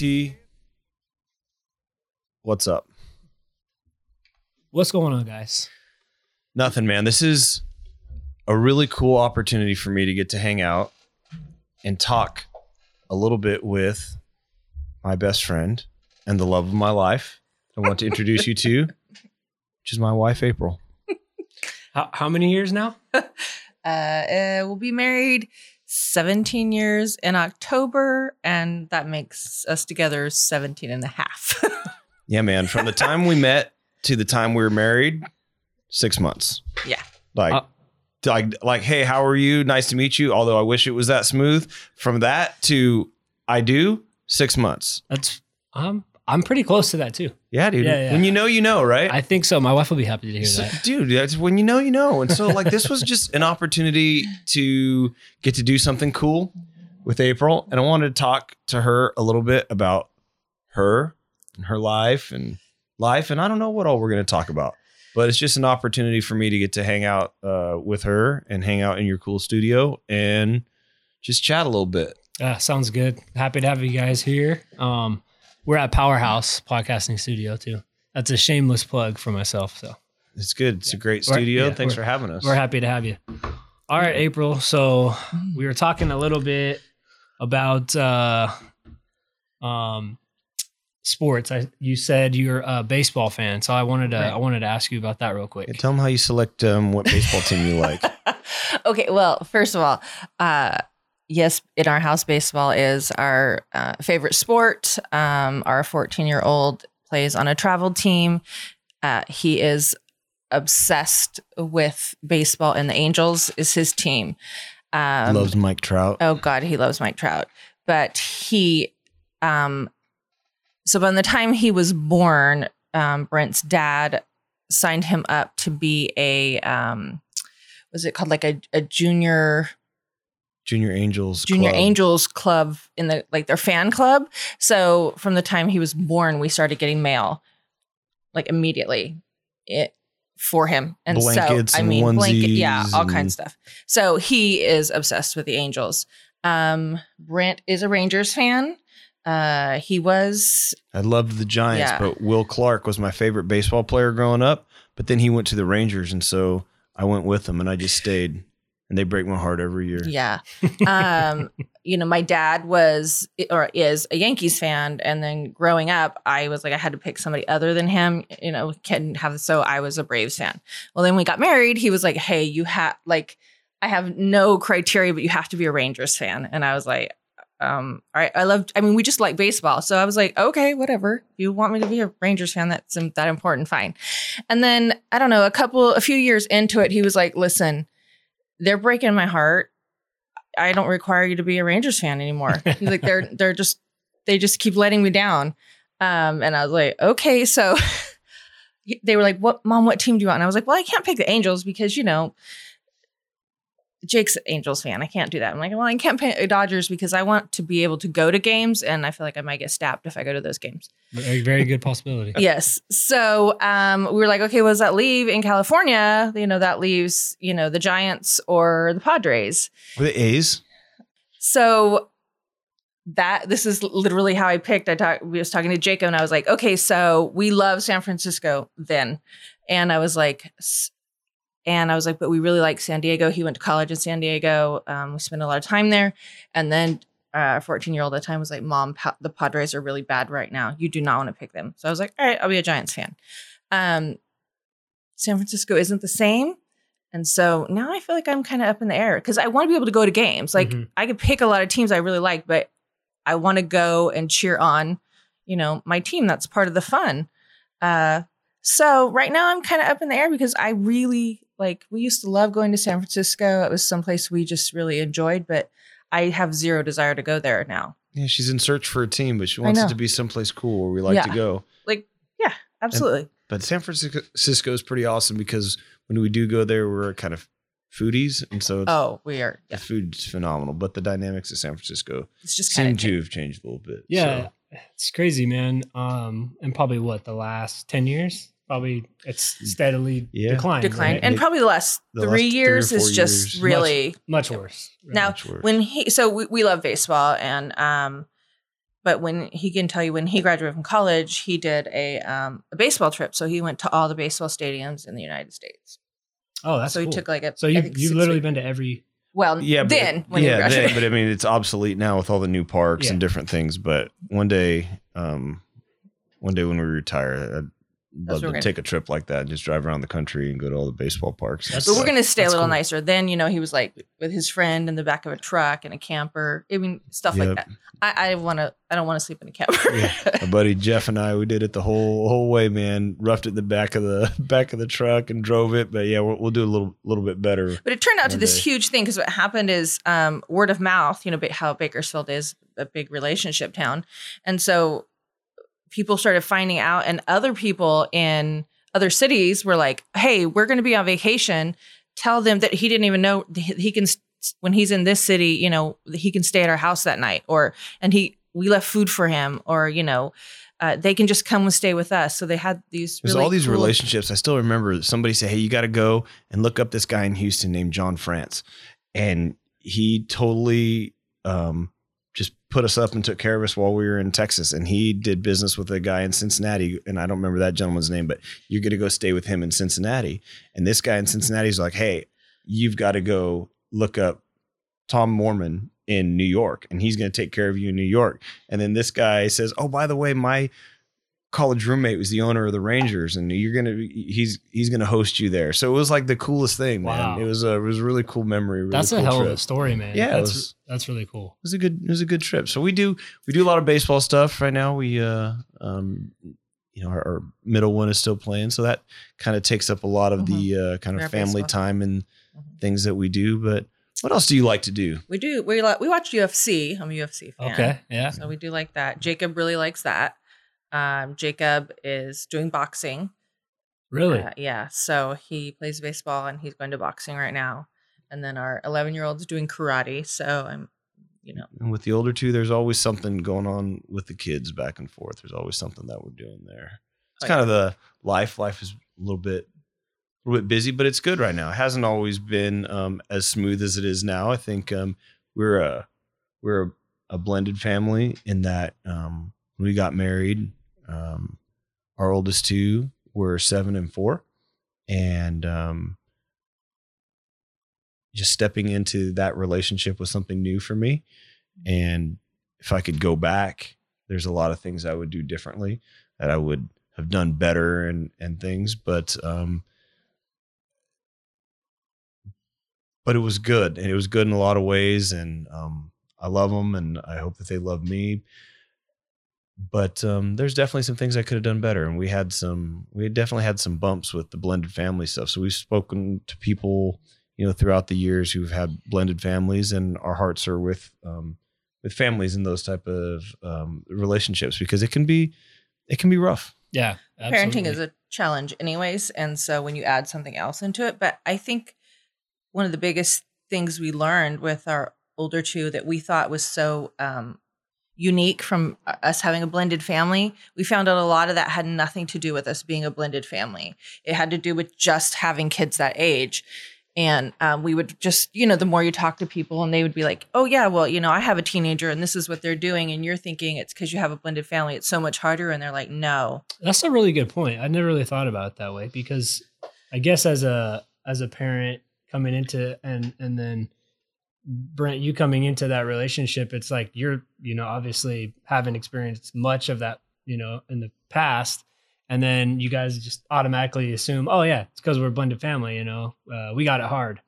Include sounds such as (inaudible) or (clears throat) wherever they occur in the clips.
DT, what's up? What's going on, guys? Nothing, man. This is a really cool opportunity for me to get to hang out and talk a little bit with my best friend and the love of my life. I want to introduce you to, (laughs) which is my wife, April. How, how many years now? (laughs) Uh, uh, we'll be married 17 years in October, and that makes us together 17 and a half. (laughs) Yeah, man. From the time we met to the time we were married, six months. Yeah. Like, Uh, like, like, hey, how are you? Nice to meet you. Although I wish it was that smooth. From that to I do, six months. That's um, I'm pretty close to that too. Yeah, dude. Yeah, yeah. When you know, you know, right? I think so. My wife will be happy to hear So- that. dude, that's when you know, you know. And so, like, this was just an opportunity to get to do something cool with April. And I wanted to talk to her a little bit about her and her life and life. And I don't know what all we're going to talk about, but it's just an opportunity for me to get to hang out uh, with her and hang out in your cool studio and just chat a little bit. Yeah, sounds good. Happy to have you guys here. Um, we're at Powerhouse Podcasting Studio too. That's a shameless plug for myself. So It's good. It's a great studio. yeah, Thanks for having us. we're happy to have you. All right, April. So we were talking a little bit about uh, um, sports. I you said you're a baseball fan, so I wanted to Right. I wanted to ask you about that real quick. Yeah, tell them how you select um, what baseball team you like. (laughs) okay, well, first of all, uh, yes, in our house, baseball is our uh, favorite sport. Um, our 14 year old plays on a travel team. Uh, he is obsessed with baseball, and the Angels is his team. Um, Loves Mike Trout. Oh God, he loves Mike Trout. But he, um, so by the time he was born, um, Brent's dad signed him up to be a, um, was it called like a, a junior Junior Angels. junior Club. angels club in the like their fan club? So from the time he was born, we started getting mail like immediately. It for him and Blankets so I and mean blanket yeah all and- kinds of stuff. So he is obsessed with the Angels. Um, Brent is a Rangers fan. Uh, he was I loved the Giants, Yeah. but Will Clark was my favorite baseball player growing up. But then he went to the Rangers, and so I went with him, and I just stayed. And they break my heart every year. yeah. (laughs) Um, you know, my dad was or is a Yankees fan, and then growing up, I was like I had to pick somebody other than him. You know, can't have so I was a Braves fan. Well, then we got married. He was like, "Hey, you have like." I have no criteria, but you have to be a Rangers fan. And I was like, um, all right, I love, I mean, we just like baseball. So I was like, okay, whatever. You want me to be a Rangers fan, that's that important, fine. And then I don't know, a couple, a few years into it, he was like, listen, they're breaking my heart. I don't require you to be a Rangers fan anymore. (laughs) Like, they're, they're just, they just keep letting me down. Um, and I was like, okay, so (laughs) they were like, what, mom, what team do you want? And I was like, well, I can't pick the Angels because, you know, Jake's Angels fan. I can't do that. I'm like, well, I can't pay the Dodgers because I want to be able to go to games, and I feel like I might get stabbed if I go to those games. Very, very good possibility. (laughs) yes. So um, we were like, okay, what does that leave in California? You know, that leaves you know the Giants or the Padres. Were the A's? So that this is literally how I picked. I talked. We was talking to Jacob, and I was like, okay, so we love San Francisco then, and I was like, s- and I was like, but we really like San Diego. He went to college in San Diego. Um, we spent a lot of time there, and then. Uh, 14 year old at the time was like, Mom, pa- the Padres are really bad right now. You do not want to pick them. So I was like, All right, I'll be a Giants fan. Um, San Francisco isn't the same. And so now I feel like I'm kind of up in the air because I want to be able to go to games. Like Mhm. I could pick a lot of teams I really like, but I want to go and cheer on, you know, my team. That's part of the fun. Uh, so right now I'm kind of up in the air because I really like. We used to love going to San Francisco. It was someplace we just really enjoyed, but I have zero desire to go there now. Yeah, she's in search for a team, but she wants it to be someplace cool where we like to go. Like, yeah, absolutely. But San Francisco is pretty awesome because when we do go there, we're kind of foodies, and so it's, oh, we are. the Yeah, food's phenomenal. But the dynamics of San Francisco it's just seem to have changed a little bit. Yeah, so. it's crazy, man. Um, and probably what the last ten years, probably it's steadily Yeah. declined. declined, right? and Maybe probably the last the three last three or years four is just years. really much worse. Now, Much worse. when he so we, we love baseball and um but when he can tell you when he graduated from college, he did a um, a baseball trip. So he went to all the baseball stadiums in the United States. Oh, that's so he took like a. so you you've literally week- been to every. well Yeah, but- then when yeah, then, but I mean, it's obsolete now with all the new parks and different things. But one day, um, one day when we retire, I'd love to take a trip like that and just drive around the country and go to all the baseball parks. That's- but we're gonna stay a little cool. nicer. Then you know he was like with his friend in the back of a truck and a camper. I mean stuff Yep. like that. I, I want to. I don't want to sleep in a camper. Yeah. (laughs) My buddy Jeff and I, we did it the whole whole way, man. Roughed it in the back of the (laughs) back of the truck and drove it. But yeah, we'll, we'll do a little little bit better. But it turned out to One this huge thing because what happened is um, word of mouth. You know how Bakersfield is a big relationship town, and so people started finding out, and other people in other cities were like, "Hey, we're going to be on vacation. Tell them that he didn't even know he can when he's in this city. You know, he can stay at our house that night, or and he we left food for him, or you know." Uh, they can just come and stay with us. So they had these. There's really all these cool- relationships. I still remember somebody say, "Hey, you got to go and look up this guy in Houston named John France," and he totally um, put us up and took care of us while we were in Texas. And he did business with a guy in Cincinnati, and I don't remember that gentleman's name, but you're going to go stay with him in Cincinnati. And this guy in Cincinnati is like, "Hey, you've got to go look up Tom Mormon." In New York, and he's going to take care of you in New York. And then this guy says, "Oh, by the way, my college roommate was the owner of the Rangers, and you're gonna he's he's gonna host you there. So it was like the coolest thing, man. Wow. It was a it was a really cool memory. Really That's a hell trip. of a story, man. Yeah, that's was- that's really cool. It was a good it was a good trip. So we do we do a lot of baseball stuff right now. We uh um you know our, our middle one is still playing, so that kind of takes up a lot of the uh, kind Our of family baseball. time and Mhm. things that we do. But what else do you like to do? We do. We li- we watch UFC. I'm a UFC fan. Okay, yeah. So we do like that. Jacob really likes that. Um, Jacob is doing boxing. Really? Uh, yeah. So he plays baseball and he's going to boxing right now. And then our 11 year old's doing karate. So I'm, you know, And with the older two, there's always something going on with the kids back and forth. There's always something that we're doing there. It's Oh, kind of the life. Life is a little bit, a little bit busy, but it's good right now. It hasn't always been um, as smooth as it is now. I think um, we're a we're a, a blended family in that um, when we got married, um, our oldest two were seven and four, and um, just stepping into that relationship was something new for me. And if I could go back, there's a lot of things I would do differently that I would have done better and and things. But um but it was good and it was good in a lot of ways and um I love them and I hope that they love me. But um, there's definitely some things I could have done better, and we had some. We definitely had some bumps with the blended family stuff. So we've spoken to people you know throughout the years who've had blended families and our hearts are with um with families in those type of um relationships because it can be it can be rough Yeah. parenting is a challenge anyways and so when you add something else into it but i think one of the biggest things we learned with our older two that we thought was so um, unique from uh, us having a blended family we found out a lot of that had nothing to do with us being a blended family. It had to do with just having kids that age. And um, we would just you know the more you talk to people and they would be like oh yeah well you know i have a teenager and this is what they're doing and you're thinking it's because you have a blended family it's so much harder and they're like no. That's a really good point. I never really thought about it that way because I guess as a as a parent coming into and and then Brent, you coming into that relationship, it's like you're, you know, obviously haven't experienced much of that, you know, in the past. And then you guys just automatically assume, oh yeah, it's because we're a blended family, you know, uh, we got it hard.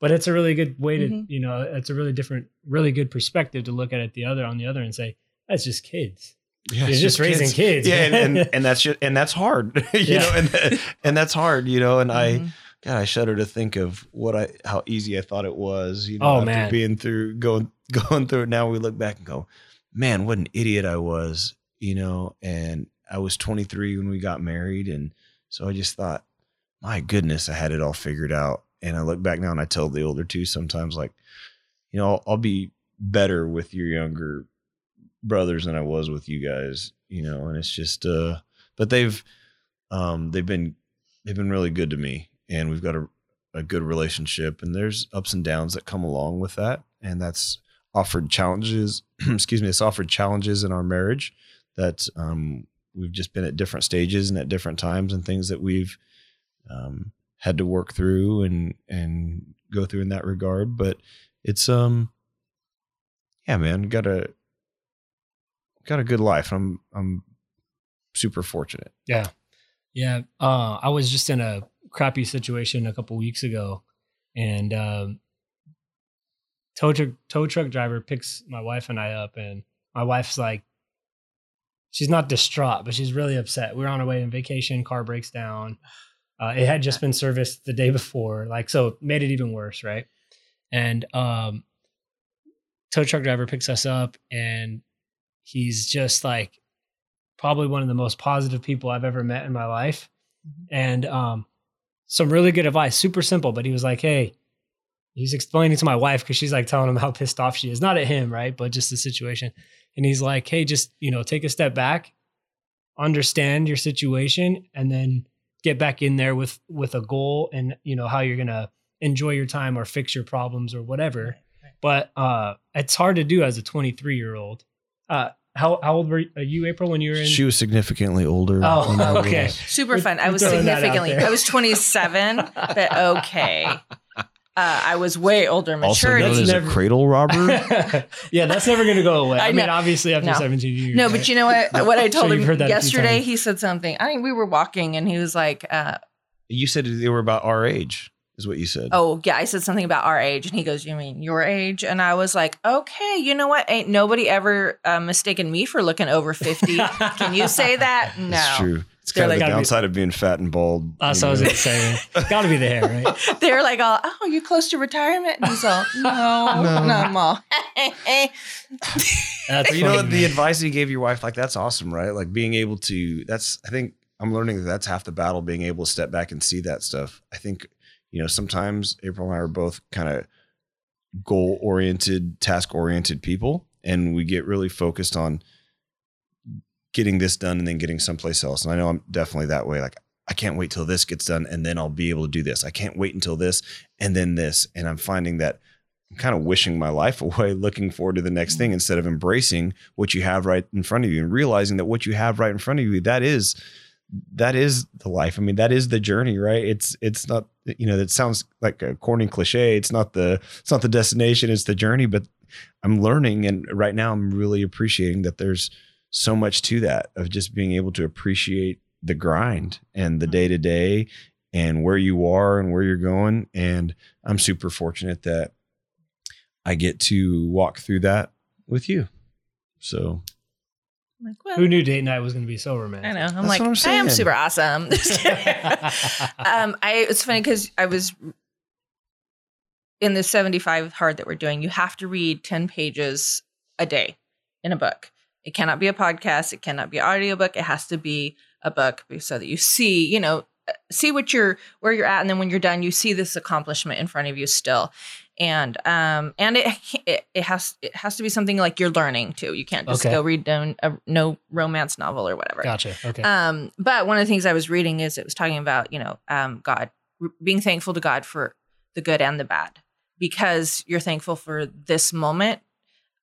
But it's a really good way to, Mhm. you know, it's a really different, really good perspective to look at it the other on the other and say, that's just kids. yeah You're just, raising kids. yeah and, and, (laughs) and that's just, and that's hard (laughs) you Yeah. know and and that's hard you know and i Mhm. God, I shudder to think of what I how easy I thought it was. You know, Oh, after man. being through going (laughs) going through it. Now we look back and go, man, what an idiot I was. You know, and I was 23 when we got married, and so I just thought, my goodness, I had it all figured out. And I look back now and I tell the older two sometimes, like, you know, I'll, I'll be better with your younger brothers than I was with you guys. You know, and it's just, uh, but they've, um, they've been they've been really good to me and we've got a, a good relationship and there's ups and downs that come along with that and that's offered challenges. (clears throat) excuse me, it's offered challenges in our marriage that um, we've just been at different stages and at different times and things that we've um, had to work through and and go through in that regard. But it's um, yeah, man, got a got a good life. I'm I'm super fortunate. Yeah. Yeah. Uh, I was just in a crappy situation a couple weeks ago and um, tow truck tow truck driver picks my wife and I up, and my wife's like, she's not distraught, but she's really upset. We are on our way on vacation, car breaks down. Uh, it had just been serviced the day before, like so, made it even worse, right? And um, tow truck driver picks us up, and he's just like probably one of the most positive people I've ever met in my life, mm-hmm. and um, some really good advice, super simple. But he was like, "Hey, he's explaining to my wife because she's like telling him how pissed off she is, not at him, right? But just the situation. And he's like, hey, just, you know, take a step back, understand your situation, and then get back in there with with a goal and you know how you're gonna enjoy your time or fix your problems or whatever. But uh it's hard to do as a 23 year old. Uh how how old were you, April, when you were in? She was significantly older. Oh, okay. Super fun. I was significantly. I was 27, but okay. Uh, I was way older, mature. Also known as never, a cradle robber. (laughs) yeah, that's never going to go away. I, I mean, obviously after no. 17 years. No, right? but you know what? What I told him yesterday, he said something. I mean, we were walking, and he was like, uh, "You said they were about our age." Is what you said. Oh yeah, I said something about our age, and he goes, "You mean your age?" And I was like, "Okay, you know what? Ain't nobody ever uh, mistaken me for looking over fifty. Can you say that? (laughs) No, That's true. It's kind of like, the downside be, of being fat and bald. That's what I was going to say. Got to be the hair, right? (laughs) They're like, all, oh, you close to retirement? And he's all, no, (laughs) no, no, mom. that's you know the advice you gave your wife, like that's awesome, right? Like being able to. That's I think I'm learning that that's half the battle. Being able to step back and see that stuff. I think you know sometimes April and I are both kind of goal oriented, task oriented people, and we get really focused on getting this done and then getting someplace else. And I know I'm definitely that way. Like, I can't wait till this gets done and then I'll be able to do this. I can't wait until this and then this. And I'm finding that I'm kind of wishing my life (laughs) away, looking forward to the next thing mm-hmm. instead of embracing what you have right in front of you and realizing that what you have right in front of you, that is that is the life. I mean, that is the journey, right? It's it's not you know, that sounds like a corny cliche. It's not the it's not the destination, it's the journey, but I'm learning and right now I'm really appreciating that there's so much to that of just being able to appreciate the grind and the day to day and where you are and where you're going. And I'm super fortunate that I get to walk through that with you. So like, well, Who knew date night was going to be so romantic? I know. I'm That's like, I'm I am super awesome. (laughs) (laughs) um, I it's funny because I was in the 75 hard that we're doing. You have to read 10 pages a day in a book. It cannot be a podcast. It cannot be an audiobook. It has to be a book so that you see, you know, uh, see what you're where you're at, and then when you're done, you see this accomplishment in front of you still. And um and it (laughs) it, it has it has to be something like you're learning too. You can't just okay. go read down a no romance novel or whatever. Gotcha. Okay. Um, but one of the things I was reading is it was talking about you know um God being thankful to God for the good and the bad because you're thankful for this moment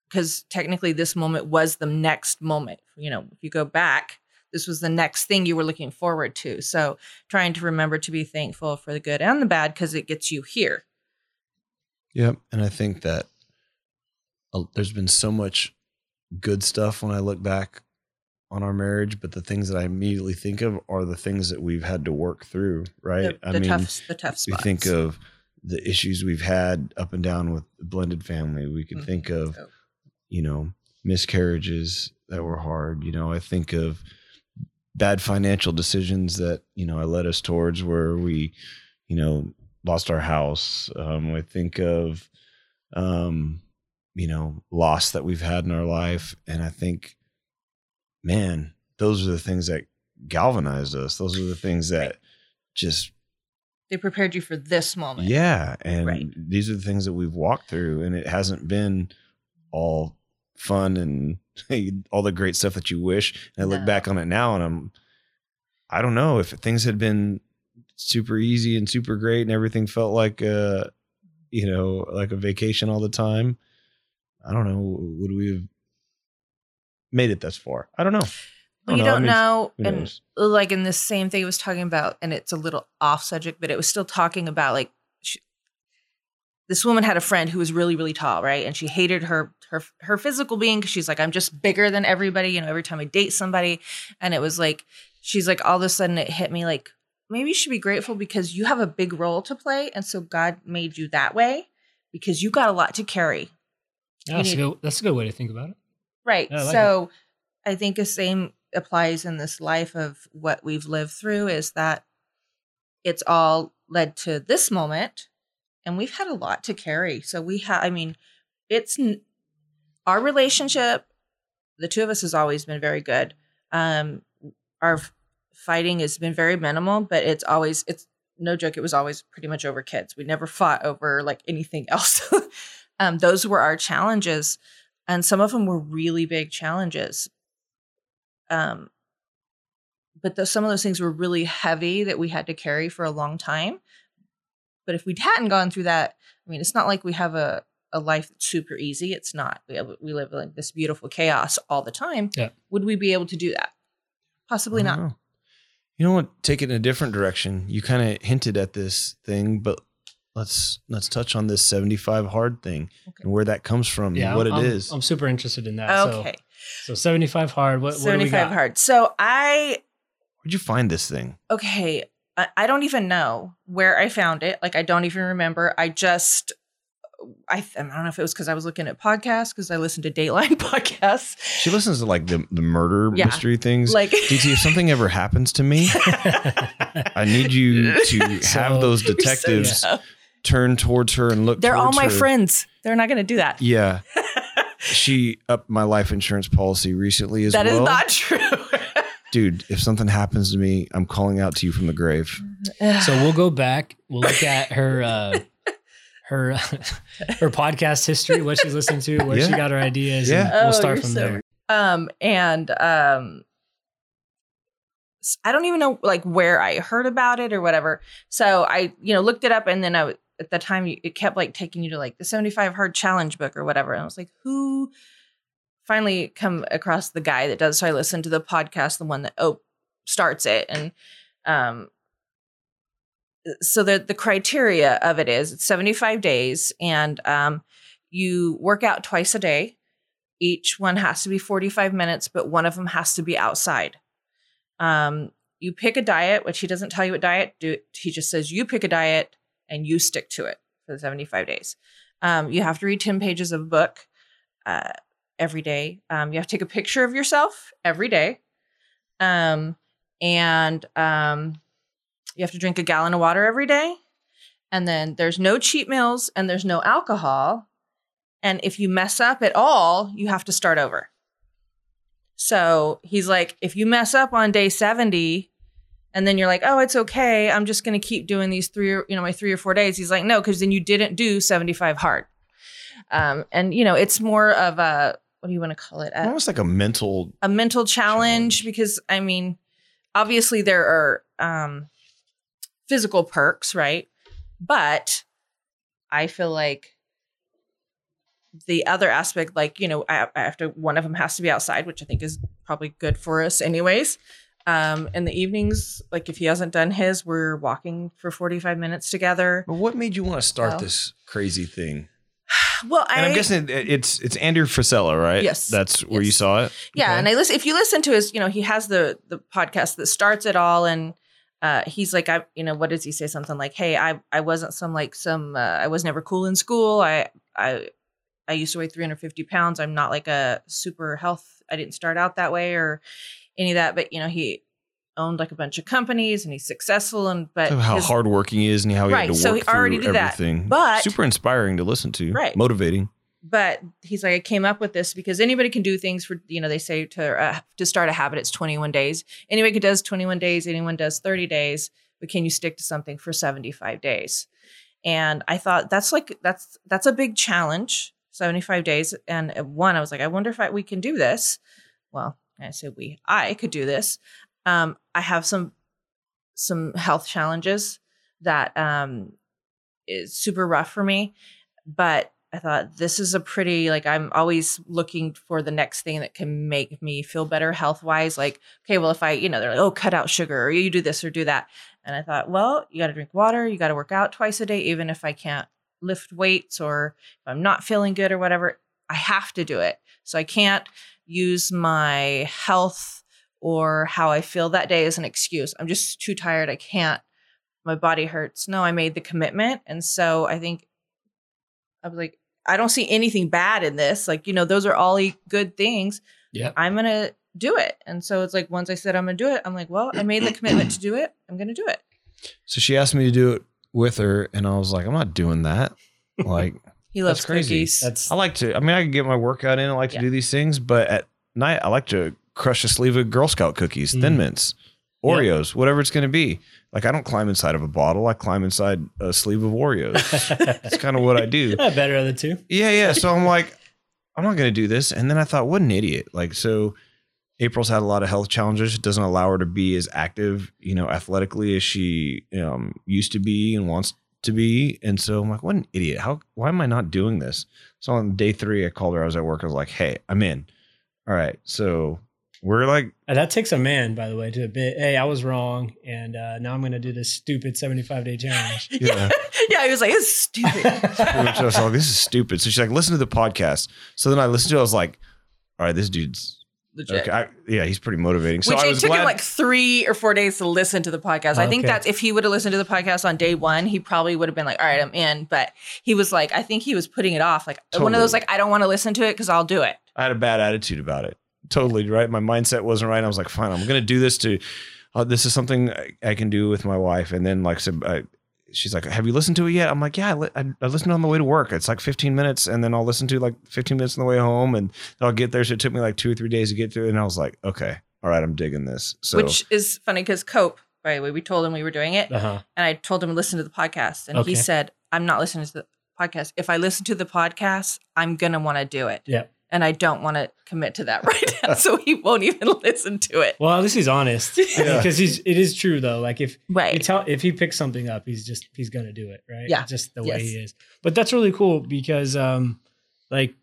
because technically this moment was the next moment. You know, if you go back, this was the next thing you were looking forward to. So trying to remember to be thankful for the good and the bad because it gets you here. Yep. And I think that uh, there's been so much good stuff when I look back on our marriage, but the things that I immediately think of are the things that we've had to work through, right? The, the I mean, tough, the tough spots. We think of the issues we've had up and down with the blended family. We can mm-hmm. think of you know, miscarriages that were hard. You know, I think of bad financial decisions that, you know, I led us towards where we, you know, lost our house. Um, I think of, um, you know, loss that we've had in our life. And I think, man, those are the things that galvanized us. Those are the things that just they prepared you for this moment. Yeah. And right. these are the things that we've walked through. And it hasn't been all fun and (laughs) all the great stuff that you wish. And I look back on it now and I'm, I don't know if things had been super easy and super great and everything felt like a, you know, like a vacation all the time. I don't know. Would we have made it thus far? I don't know. I know. I don't mean, know. And like in the same thing it was talking about, and it's a little off subject, but it was still talking about like this woman had a friend who was really, really tall, right? And she hated her her her physical being because she's like, I'm just bigger than everybody. You know, every time I date somebody, and it was like she's like, all of a sudden it hit me like maybe you should be grateful because you have a big role to play, and so God made you that way because you got a lot to carry. That's a good. That's a good way to think about it. Right. Yeah, I like so I think the same applies in this life of what we've lived through is that it's all led to this moment and we've had a lot to carry. So we have, I mean, it's n- our relationship, the two of us has always been very good. Um, our fighting has been very minimal, but it's always, it's no joke. It was always pretty much over kids. We never fought over like anything (laughs) else. um, those were our challenges and some of them were really big challenges um but those, some of those things were really heavy that we had to carry for a long time but if we hadn't gone through that i mean it's not like we have a, a life that's super easy it's not we, have, we live like this beautiful chaos all the time Yeah. would we be able to do that possibly not know. You know what? Take it in a different direction. You kind of hinted at this thing, but let's let's touch on this 75 hard thing Okay. and where that comes from Yeah, and what I'm, it is. I'm super interested in that. okay So, so 75 hard. What, what do we 75 got? hard so i Where'd you find this thing? okay I, I don't even know where i found it like i don't even remember i just i, I don't know if it was because i was looking at podcasts because i listened to dateline (laughs) podcasts She listens to like the, the murder Yeah. mystery things. like DT, if something ever happens to me, (laughs) I need you to So- have those You're so detectives turn towards her and look. they're all my her. friends they're not going to do that Yeah, (laughs) she upped my life insurance policy recently as That is well. not true Dude, if something happens to me, I'm calling out to you from the grave. so we'll go back. We'll look at her uh, her (laughs) her podcast history, what she's listened to, where she got her ideas. Yeah. and we'll Oh, start from so there. um and um s- I don't even know like where I heard about it or whatever. So I, you know, looked it up and then I at the time it kept like taking you to like the 75 hard challenge book or whatever. And I was like, who finally come across the guy that does so I listened to the podcast, the one that oh starts it and um so the the criteria of it is it's 75 days and um you work out twice a day. Each one has to be 45 minutes but one of them has to be outside. Um, you pick a diet which he doesn't tell you what diet do he just says you pick a diet and you stick to it for the 75 days. Um, you have to read 10 pages of a book uh, every day. Um, you have to take a picture of yourself every day. Um, and um, you have to drink a gallon of water every day and then there's no cheat meals and there's no alcohol and if you mess up at all, you have to start over. So he's like, if you mess up on day 70 and then you're like, oh, it's okay. I'm just going to keep doing these three, or, you know, my three or four days. He's like, no, because then you didn't do 75 hard. Um, and, you know, it's more of a, what do you want to call it? A, Almost like a mental. a mental challenge, Challenge. because I mean, obviously there are um, physical perks, right? But I feel like the other aspect, like you know, I, I have to one of them has to be outside, which I think is probably good for us, anyways. Um, in the evenings, like if he hasn't done his, we're walking for forty five minutes together. But what made you want to start this crazy thing? (sighs) Well, And I I'm guessing it- it's it's Andrew Frisella, right? Yes. That's where you saw it. yeah Okay. and i listen if you listen to his you know he has the the podcast that starts it all and uh he's like i you know what does he say something like hey i i wasn't some like some uh, i was never cool in school i i i used to weigh 350 pounds i'm not like a super health i didn't start out that way or any of that but you know he owned like a bunch of companies and he's successful and but So how his- hardworking he is and how he Right, had to so work he already through did that. everything. But- super inspiring to listen to. Right. Motivating. But he's like i came up with this because anybody can do things for you know they say to uh, to start a habit it's 21 days. Anybody who does 21 days anyone does 30 days but can you stick to something for 75 days? And i thought that's like that's that's a big challenge 75 days. And one i was like i wonder if I, we can do this. Well i said we i could do this. Um i have some some health challenges that um is super rough for me but I thought this is a pretty like I'm always looking for the next thing that can make me feel better health wise. Like, okay, well, if I, you know, they're like, oh, cut out sugar or you do this or do that. And I thought, well, you got to drink water, you got to work out twice a day, even if I can't lift weights or if I'm not feeling good or whatever, I have to do it. So I can't use my health or how I feel that day as an excuse. I'm just too tired. I can't. My body hurts. No, I made the commitment. And so I think I was like, I don't see anything bad in this. Like, you know, those are all e- good things. Yeah. I'm going to do it. And so it's like, once I said I'm going to do it, I'm like, well, I made the commitment to do it. I'm going to do it. So she asked me to do it with her, and I was like, I'm not doing that. Like, (laughs) He loves That's crazy. cookies. That's I like to. I mean, I can get my workout in. I like to Yeah. do these things, but at night, I like to crush a sleeve of Girl Scout cookies, Thin Mm. Mints, Oreos, whatever it's going to be. Like, I don't climb inside of a bottle. I climb inside a sleeve of Oreos. That's (laughs) kind of what I do. Yeah, better of the two. Yeah, yeah. So I'm like, I'm not going to do this. And then I thought, what an idiot. Like, so April's had a lot of health challenges. It doesn't allow her to be as active, you know, athletically as she um, used to be and wants to be. And so I'm like, what an idiot. How, why am I not doing this? So on day three, I called her. I was at work. I was like, hey, I'm in. All right. So we're like, Uh, that takes a man, by the way, to admit, hey, I was wrong, and uh, now I'm going to do this stupid 75 day challenge. (laughs) yeah. (laughs) yeah, he was like, it's stupid. (laughs) pretty I was like, this is stupid. So she's like, listen to the podcast. So then I listened to it. I was like, all right, this dude's Legit. okay. I, yeah, he's pretty motivating. So Which I it was took glad. him like three or four days to listen to the podcast. I think Okay. that's if he would have listened to the podcast on day one, he probably would have been like, all right, I'm in. But he was like, I think he was putting it off. Like one of those, like, I don't want to listen to it because I'll do it. I had a bad attitude about it. Totally right. My mindset wasn't right. I was like, fine, I'm going to do this to. Uh, this is something I, I can do with my wife. And then, like I said, I, she's like, "Have you listened to it yet?" I'm like, "Yeah, I, li- I, I listened on the way to work. It's like 15 minutes, and then I'll listen to like 15 minutes on the way home, and then I'll get there." So it took me like two or three days to get through. it. And I was like, "Okay, all right, I'm digging this." So Which is funny because Cope, by the way, we told him we were doing it. Uh huh. And I told him to listen to the podcast. And Okay. he said, I'm not listening to the podcast. If I listen to the podcast, I'm going to want to do it. Yeah. And I don't want to commit to that (laughs) right now. (laughs) so he won't even (laughs) listen to it. Well, at least he's honest. Yeah. Because he's it is true though. Like if you Right. tell if he picks something up, he's just he's gonna do it, right? Yeah. Just the Yes. way he is. But that's really cool because um like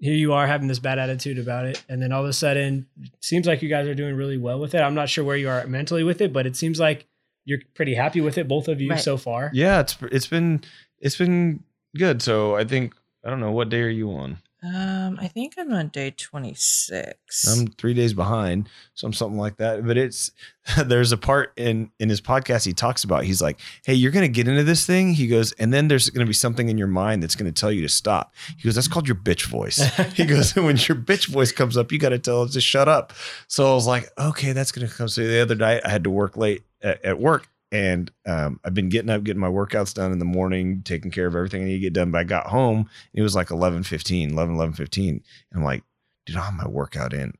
here you are having this bad attitude about it, and then all of a sudden seems like you guys are doing really well with it. I'm not sure where you are mentally with it, but it seems like you're pretty happy with it, both of you Right. so far. yeah, it's it's been it's been good. So I think I don't know what day are you on. Um, I think I'm on day 26. I'm three days behind, some something like that. But it's (laughs) there's a part in in his podcast he talks about. He's like, "Hey, you're gonna get into this thing." He goes, and then there's gonna be something in your mind that's gonna tell you to stop. He goes, "That's called your bitch voice." (laughs) he goes, "When your bitch voice comes up, you got to tell it to shut up." So I was like, "Okay, that's gonna come." So the other night, I had to work late at, at work. And um, I've been getting up, getting my workouts done in the morning, taking care of everything I need to get done. But I got home, and it was like 11, 15, 11, 11, 15. And I'm like, dude, I have my workout in.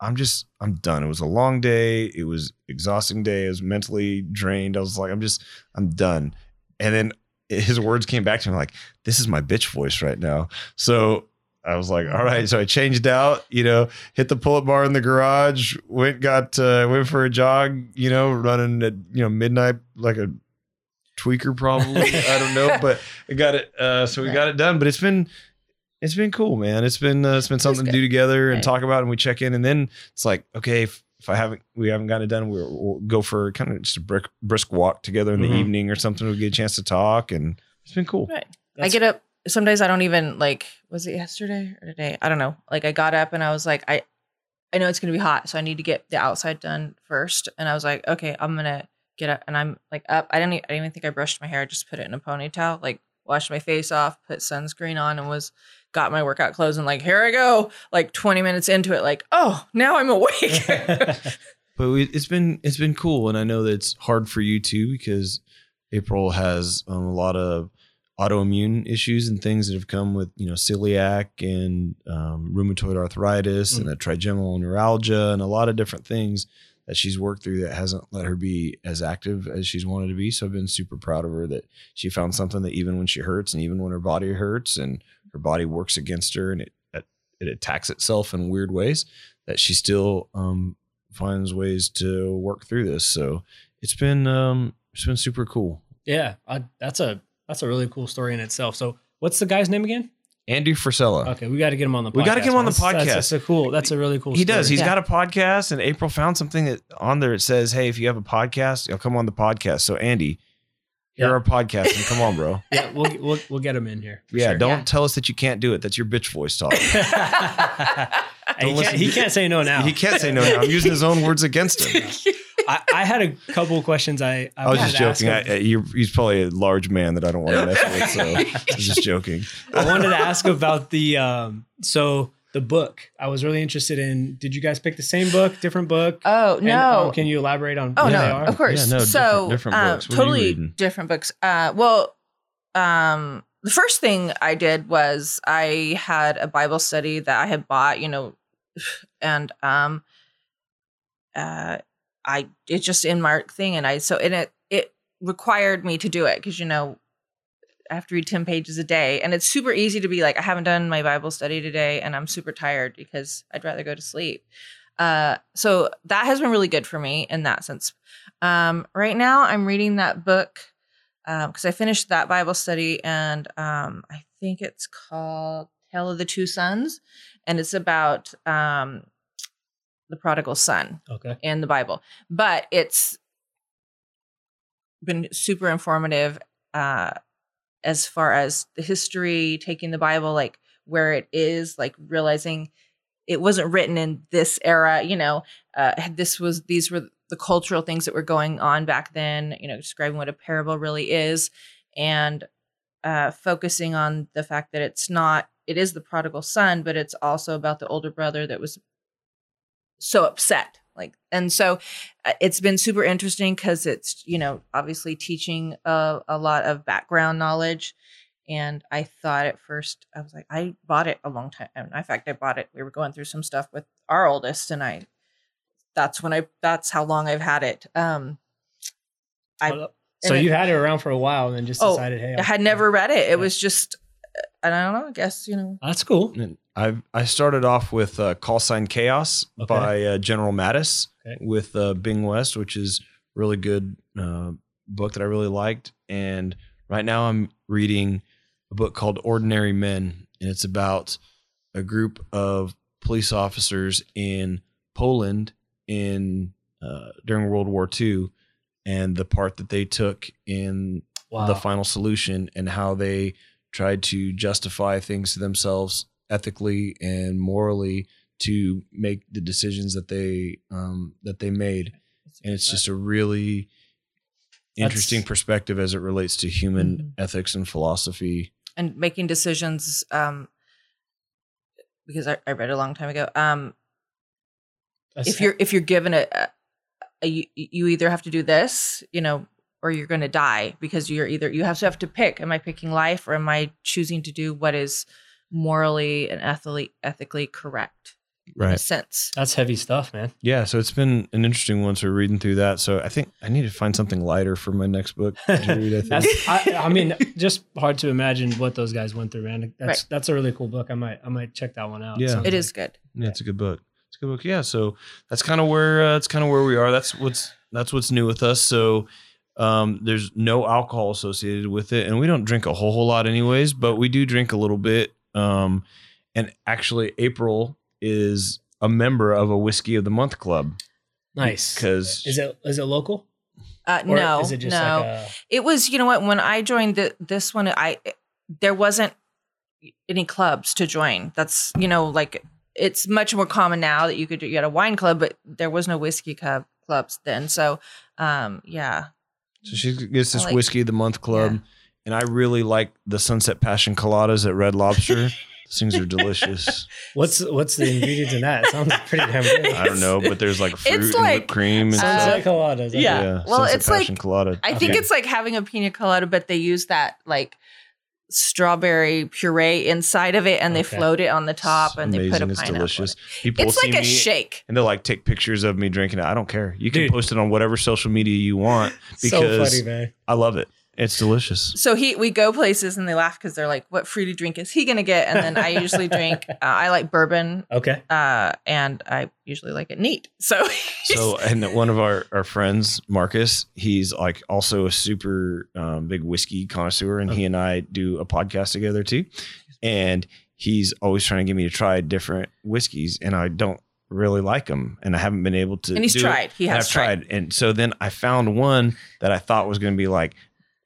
I'm just, I'm done. It was a long day. It was exhausting day. I was mentally drained. I was like, I'm just, I'm done. And then his words came back to me like, this is my bitch voice right now. So I was like, all right. So I changed out, you know, hit the pull-up bar in the garage, went, got, uh, went for a jog, you know, running at, you know, midnight like a tweaker probably. (laughs) I don't know, but I got it. Uh, so we got it done, but it's been, it's been cool, man. It's been uh, it's been something to do together and Right. talk about, and we check in, and then it's like, okay, if, if I haven't we haven't gotten it done, we'll, we'll go for kind of just a brisk, brisk walk together in the Mhm. evening or something. We get a chance to talk, and it's been cool. Right. I get up. Some days I don't even like. Was it yesterday or today? I don't know. Like I got up and I was like, I, I know it's gonna be hot, so I need to get the outside done first. And I was like, okay, I'm gonna get up. And I'm like up. I didn't. e- I didn't even think I brushed my hair. I just put it in a ponytail. Like washed my face off, put sunscreen on, and was got my workout clothes and like here I go. Like 20 minutes into it, like oh now I'm awake. (laughs) But we, it's been it's been cool, and I know that it's hard for you too because April has um, a lot of autoimmune issues and things that have come with you know celiac and um, rheumatoid arthritis and a trigeminal neuralgia and a lot of different things that she's worked through that hasn't let her be as active as she's wanted to be. So I've been super proud of her that she found something that even when she hurts and even when her body hurts and her body works against her and it it attacks itself in weird ways that she still um, finds ways to work through this. So it's been um, it's been super cool. yeah, I, that's a that's a really cool story in itself. So, what's the guy's name again? Andy Frisella. Okay, we got to get him on the. podcast. We gotta get him on the That's- That's, podcast. that's a cool. That's a really cool. He does. story. He's Yeah. got a podcast, and April found something that on there. It says, "Hey, if you have a podcast, you'll come on the podcast." So, Andy, you're Yeah. our podcast, and come on, bro. (laughs) yeah, we'll, we'll we'll get him in here. Yeah, sure. don't Yeah. tell us that you can't do it. That's your bitch voice talk. (laughs) He, can't, he can't say no now. He can't say no. Now. I'm using his own words against him. (laughs) I, I had a couple of questions. I I, I was just joking. I, him- you're, he's probably a large man that I don't want to mess with. So I was just joking. I wanted to ask about the um. So the book. I was really interested in. Did you guys pick the same book, different book? Oh And, no! um, can you elaborate on Oh what no, they are? of course. Yeah, no, so different- different um, books. What totally different books. Uh, well, um, the first thing I did was I had a Bible study that I had bought, you know, (sighs) and um, uh, I it's just in my thing, and I so and it it required me to do it because you know I have to read 10 pages a day. And it's super easy to be like, I haven't done my Bible study today and I'm super tired because I'd rather go to sleep. Uh, so that has been really good for me in that sense. Um, right now, I'm reading that book because I finished that Bible study and um, I think it's called Tale of the Two Sons. And it's about um, the prodigal son Okay. in the Bible, but it's been super informative uh, as far as the history, taking the Bible like where it is, like realizing it wasn't written in this era. You know, uh, this was these were the cultural things that were going on back then. You know, describing what a parable really is, and uh, focusing on the fact that it's not. It is the prodigal son, but it's also about the older brother that was so upset like and so uh, it's been super interesting because it's you know obviously teaching a, a lot of background knowledge and i thought at first i was like i bought it a long time and in fact i bought it we were going through some stuff with our oldest and i that's when i that's how long i've had it um I- so and it- you had it around for a while and then just Oh, decided, hey, i had never read it it was just uh, i don't know i guess you know That's cool. I I started off with uh, Call Sign Chaos Okay. by uh, General Mattis Okay. with uh, Bing West, which is really good uh, book that I really liked. And right now I'm reading a book called Ordinary Men, and it's about a group of police officers in Poland in uh, during World War II, and the part that they took in Wow. the final solution and how they tried to justify things to themselves ethically and morally to make the decisions that they um, that they made. And it's just a really interesting That's- perspective as it relates to human Mhm. ethics and philosophy. And making decisions um because I, I read a long time ago um if you're if you're given a, a, a you, you either have to do this you know or you're going to die because you're either you have to have to pick am i picking life or am i choosing to do what is morally and ethically ethically correct in a sense that's heavy stuff, man. yeah so it's been an interesting one so we're reading through that so i think i need to find something lighter for my next book to read I (laughs) think. I, I mean, just hard to imagine what those guys went through, man. That's Right. that's a really cool book. I might I might check that one out. Yeah. Sounds it like- is good Yeah, it's a good book. It's a good book. Yeah, so that's kind of where uh, that's kind of where we are. That's what's that's what's new with us. So um, there's no alcohol associated with it, and we don't drink a whole whole lot anyways, but we do drink a little bit. Um, and actually, April is a member of a whiskey of the month club nice. because Is it is it local? uh Or no Is it just no like a it was you know what when i joined the, this one i there wasn't any clubs to join that's you know like it's much more common now that you could do you had a wine club but there was no whiskey club clubs then so um yeah so she gets this like- whiskey of the month club, Yeah. and I really like the Sunset Passion Coladas at Red Lobster. (laughs) These things are delicious. what's what's the ingredients in that? It sounds pretty damn good. I don't know, but there's like fruit and like, whipped cream and uh, stuff. Sunset coladas. okay. yeah. Well, Sunset it's like- Colada. i think Okay. it's like having a pina colada but they use that like strawberry puree inside of it and they float it on the top and they put a It's pineapple delicious. it. People it's like a shake and they'll like take pictures of me drinking it. I don't care. You can Dude. post it on whatever social media you want (laughs) so because funny, man. I love it. It's delicious. so he we go places and they laugh because they're like what fruity drink is he gonna get and then i usually (laughs) drink uh, i like bourbon Okay. uh, and I usually like it neat. So, (laughs) So, and one of our, our friends, Marcus, he's like also a super um, big whiskey connoisseur, and he and I do a podcast together too. And he's always trying to get me to try different whiskeys, and I don't really like them, and I haven't been able to. and he's do it. tried. He has tried. tried. And so then I found one that I thought was going to be like,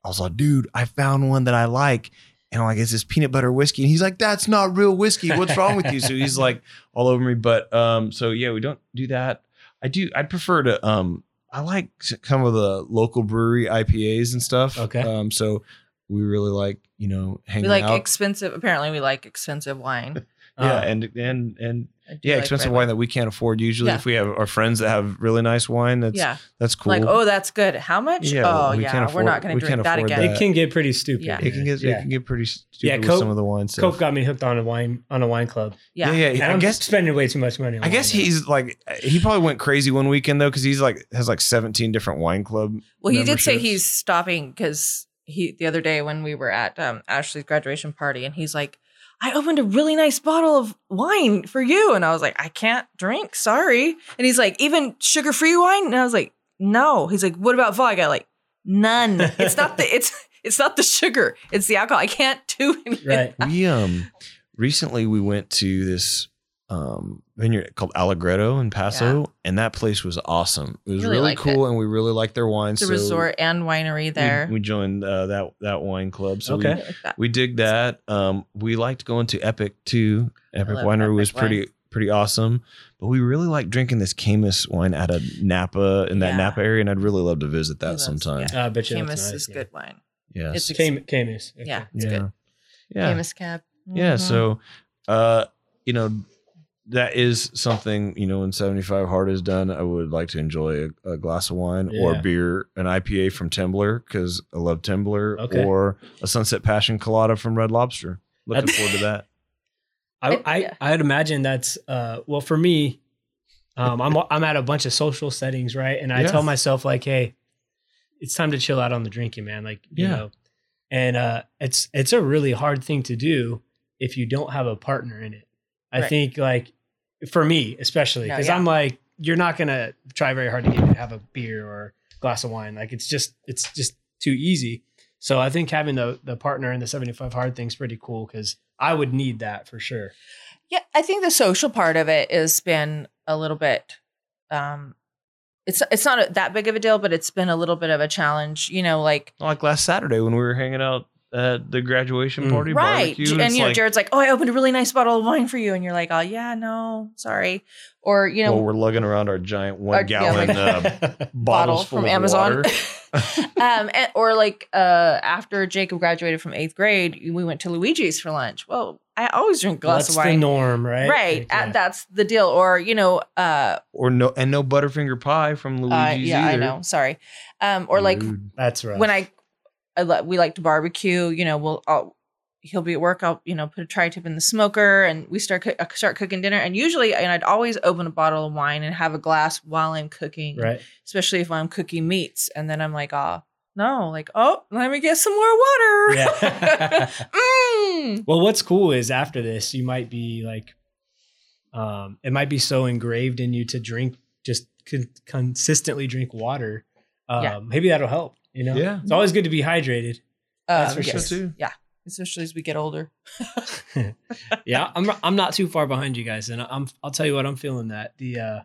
I was like, dude, I found one that I like. And I'm like, it's this peanut butter whiskey. And he's like, that's not real whiskey. What's wrong with you? So he's (laughs) like all over me. But um, so yeah, we don't do that. I do, I'd prefer to um I like some of the local brewery IPAs and stuff. Okay. Um, so we really like, you know, hanging We like out. expensive. Apparently, we like expensive wine. (laughs) Yeah, and and and I do yeah, like expensive red wine that we can't afford usually. Yeah. If we have our friends that have really nice wine, that's yeah, that's cool. like oh, that's good. How much? Yeah, oh we yeah, can't afford, we're not going we to can't drink that again. that. it can get pretty stupid. Yeah. it can get yeah. it can get pretty stupid Yeah, with some of the wine stuff. Coke got me hooked on a wine on a wine club. Yeah, yeah, yeah. I I'm guess spending way too much money. On I guess wine now. he's like he probably went crazy one weekend though because he's like has like 17 different wine club. Well, he did say he's stopping because he the other day when we were at um, Ashley's graduation party, and he's like, "I opened a really nice bottle of wine for you," and I was like, "I can't drink, sorry." And he's like, "Even sugar free wine?" And I was like, "No." He's like, "What about vodka?" Like, none. It's not the it's it's not the sugar. It's the alcohol. I can't do anything. right. we um recently we went to this um vineyard called Allegretto in Paso and that place was awesome. It was Really really, liked cool and we really liked their wine. It's a so resort and winery there. We, joined uh, that that wine club. So Okay. we, Like that. we dig that. Um, we liked going to Epic too. Epic Winery Epic was pretty wine. pretty awesome. But we really like drinking this Caymus wine out of Napa in that Yeah. Napa area, and I'd really love to visit that loves- sometime. yeah. Uh, I bet you that's Caymus nice, is yeah. good wine. Yeah. It's Yes. ex- Cam- Caymus. Okay. Yeah, it's yeah. good. Yeah. Caymus cab. Yeah. Mhm. So, uh, you know, that is something you know when 75 hard is done i would like to enjoy a, a glass of wine or Yeah. beer an ipa from Temblor because i love Temblor Okay. or a sunset passion colada from red lobster looking That's- forward to that I, (laughs) I- I yeah. I'd imagine that's uh well for me, um I'm I'm at a bunch of social settings, right? And I Yeah. tell myself like, hey, it's time to chill out on the drinking, man. Like, you Yeah. know. And uh it's it's a really hard thing to do if you don't have a partner in it. I Right. think like for me, especially, No, because yeah. I'm like, you're not gonna try very hard to get me to have a beer or a glass of wine. Like it's just it's just too easy. So I think having the the partner in the 75 hard thing's pretty cool because I would need that for sure. Yeah, I think the social part of it has been a little bit. Um, it's it's not a, that big of a deal, but it's been a little bit of a challenge. You know, like like last saturday when we were hanging out at the graduation Mm. party right, barbecue and it's you know, like, Jared's like, "Oh, I opened a really nice bottle of wine for you," and you're like, "Oh, yeah, no, sorry," or you know, well, we're lugging around our giant one Our- gallon like- uh, (laughs) bottle bottles from of Amazon. water. (laughs) (laughs) um, and, or like uh, after Jacob graduated from eighth grade, we went to Luigi's for lunch. Well, I always drink a glass That's of the wine. norm, right? Right, Like, uh, yeah. that's the deal. Or you know, uh, or no and no butterfinger pie from uh, luigi's yeah, I know. Sorry. Um, or like That's right. when I, I we like to barbecue. You know, we'll I'll, he'll be at work. I'll you know put a tri tip in the smoker, and we start cook, uh, start cooking dinner. And usually, and I'd always open a bottle of wine and have a glass while I'm cooking, right. especially if I'm cooking meats. And then I'm like, oh no, like oh, let me get some more water. Yeah. (laughs) (laughs) mm. Well, what's cool is after this, you might be like, um, it might be so engraved in you to drink, just con- consistently drink water. Um, Yeah. Maybe that'll help. You know, Yeah. it's always good to be hydrated. That's Um, for sure, too. Yeah, especially as we get older. (laughs) yeah, I'm I'm not too far behind you guys, and I'm I'll tell you what I'm feeling that the uh,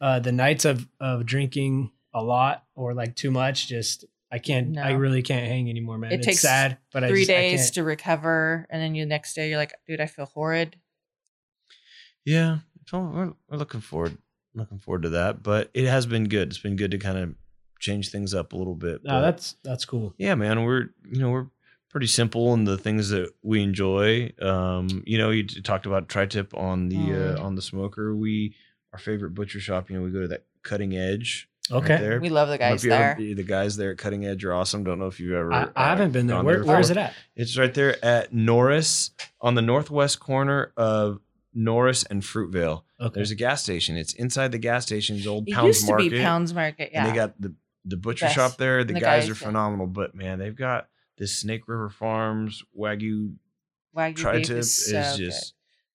uh, the nights of of drinking a lot or like too much, just I can't, I really can't hang anymore, man. It it's takes sad, but I Three just, days can't. to recover, and then you next day you're like, dude, I feel horrid. Yeah, so we're, we're looking forward looking forward to that. But it has been good. It's been good to kind of change things up a little bit. No, but that's that's cool. yeah, man. We're you know we're pretty simple in the things that we enjoy. Um, you know, you talked about tri-tip on the Mm. uh, on the smoker. We our favorite butcher shop. You know, we go to that Cutting Edge. right Okay, there. We love the I don't know guys if you ever- there. the guys there at Cutting Edge are awesome. Don't know if you've ever. I, I haven't been there. gone Where, where is it at? It's right there at Norris on the northwest corner of Norris and Fruitvale. Okay, There's a gas station. It's inside the gas station's old It Pounds used to Market. be Pounds Market. Yeah. And they got the the butcher Best. shop there. The, The guys, guys, are yeah. phenomenal, but man, they've got this Snake River Farms Wagyu Wagyu tri beef tip is is just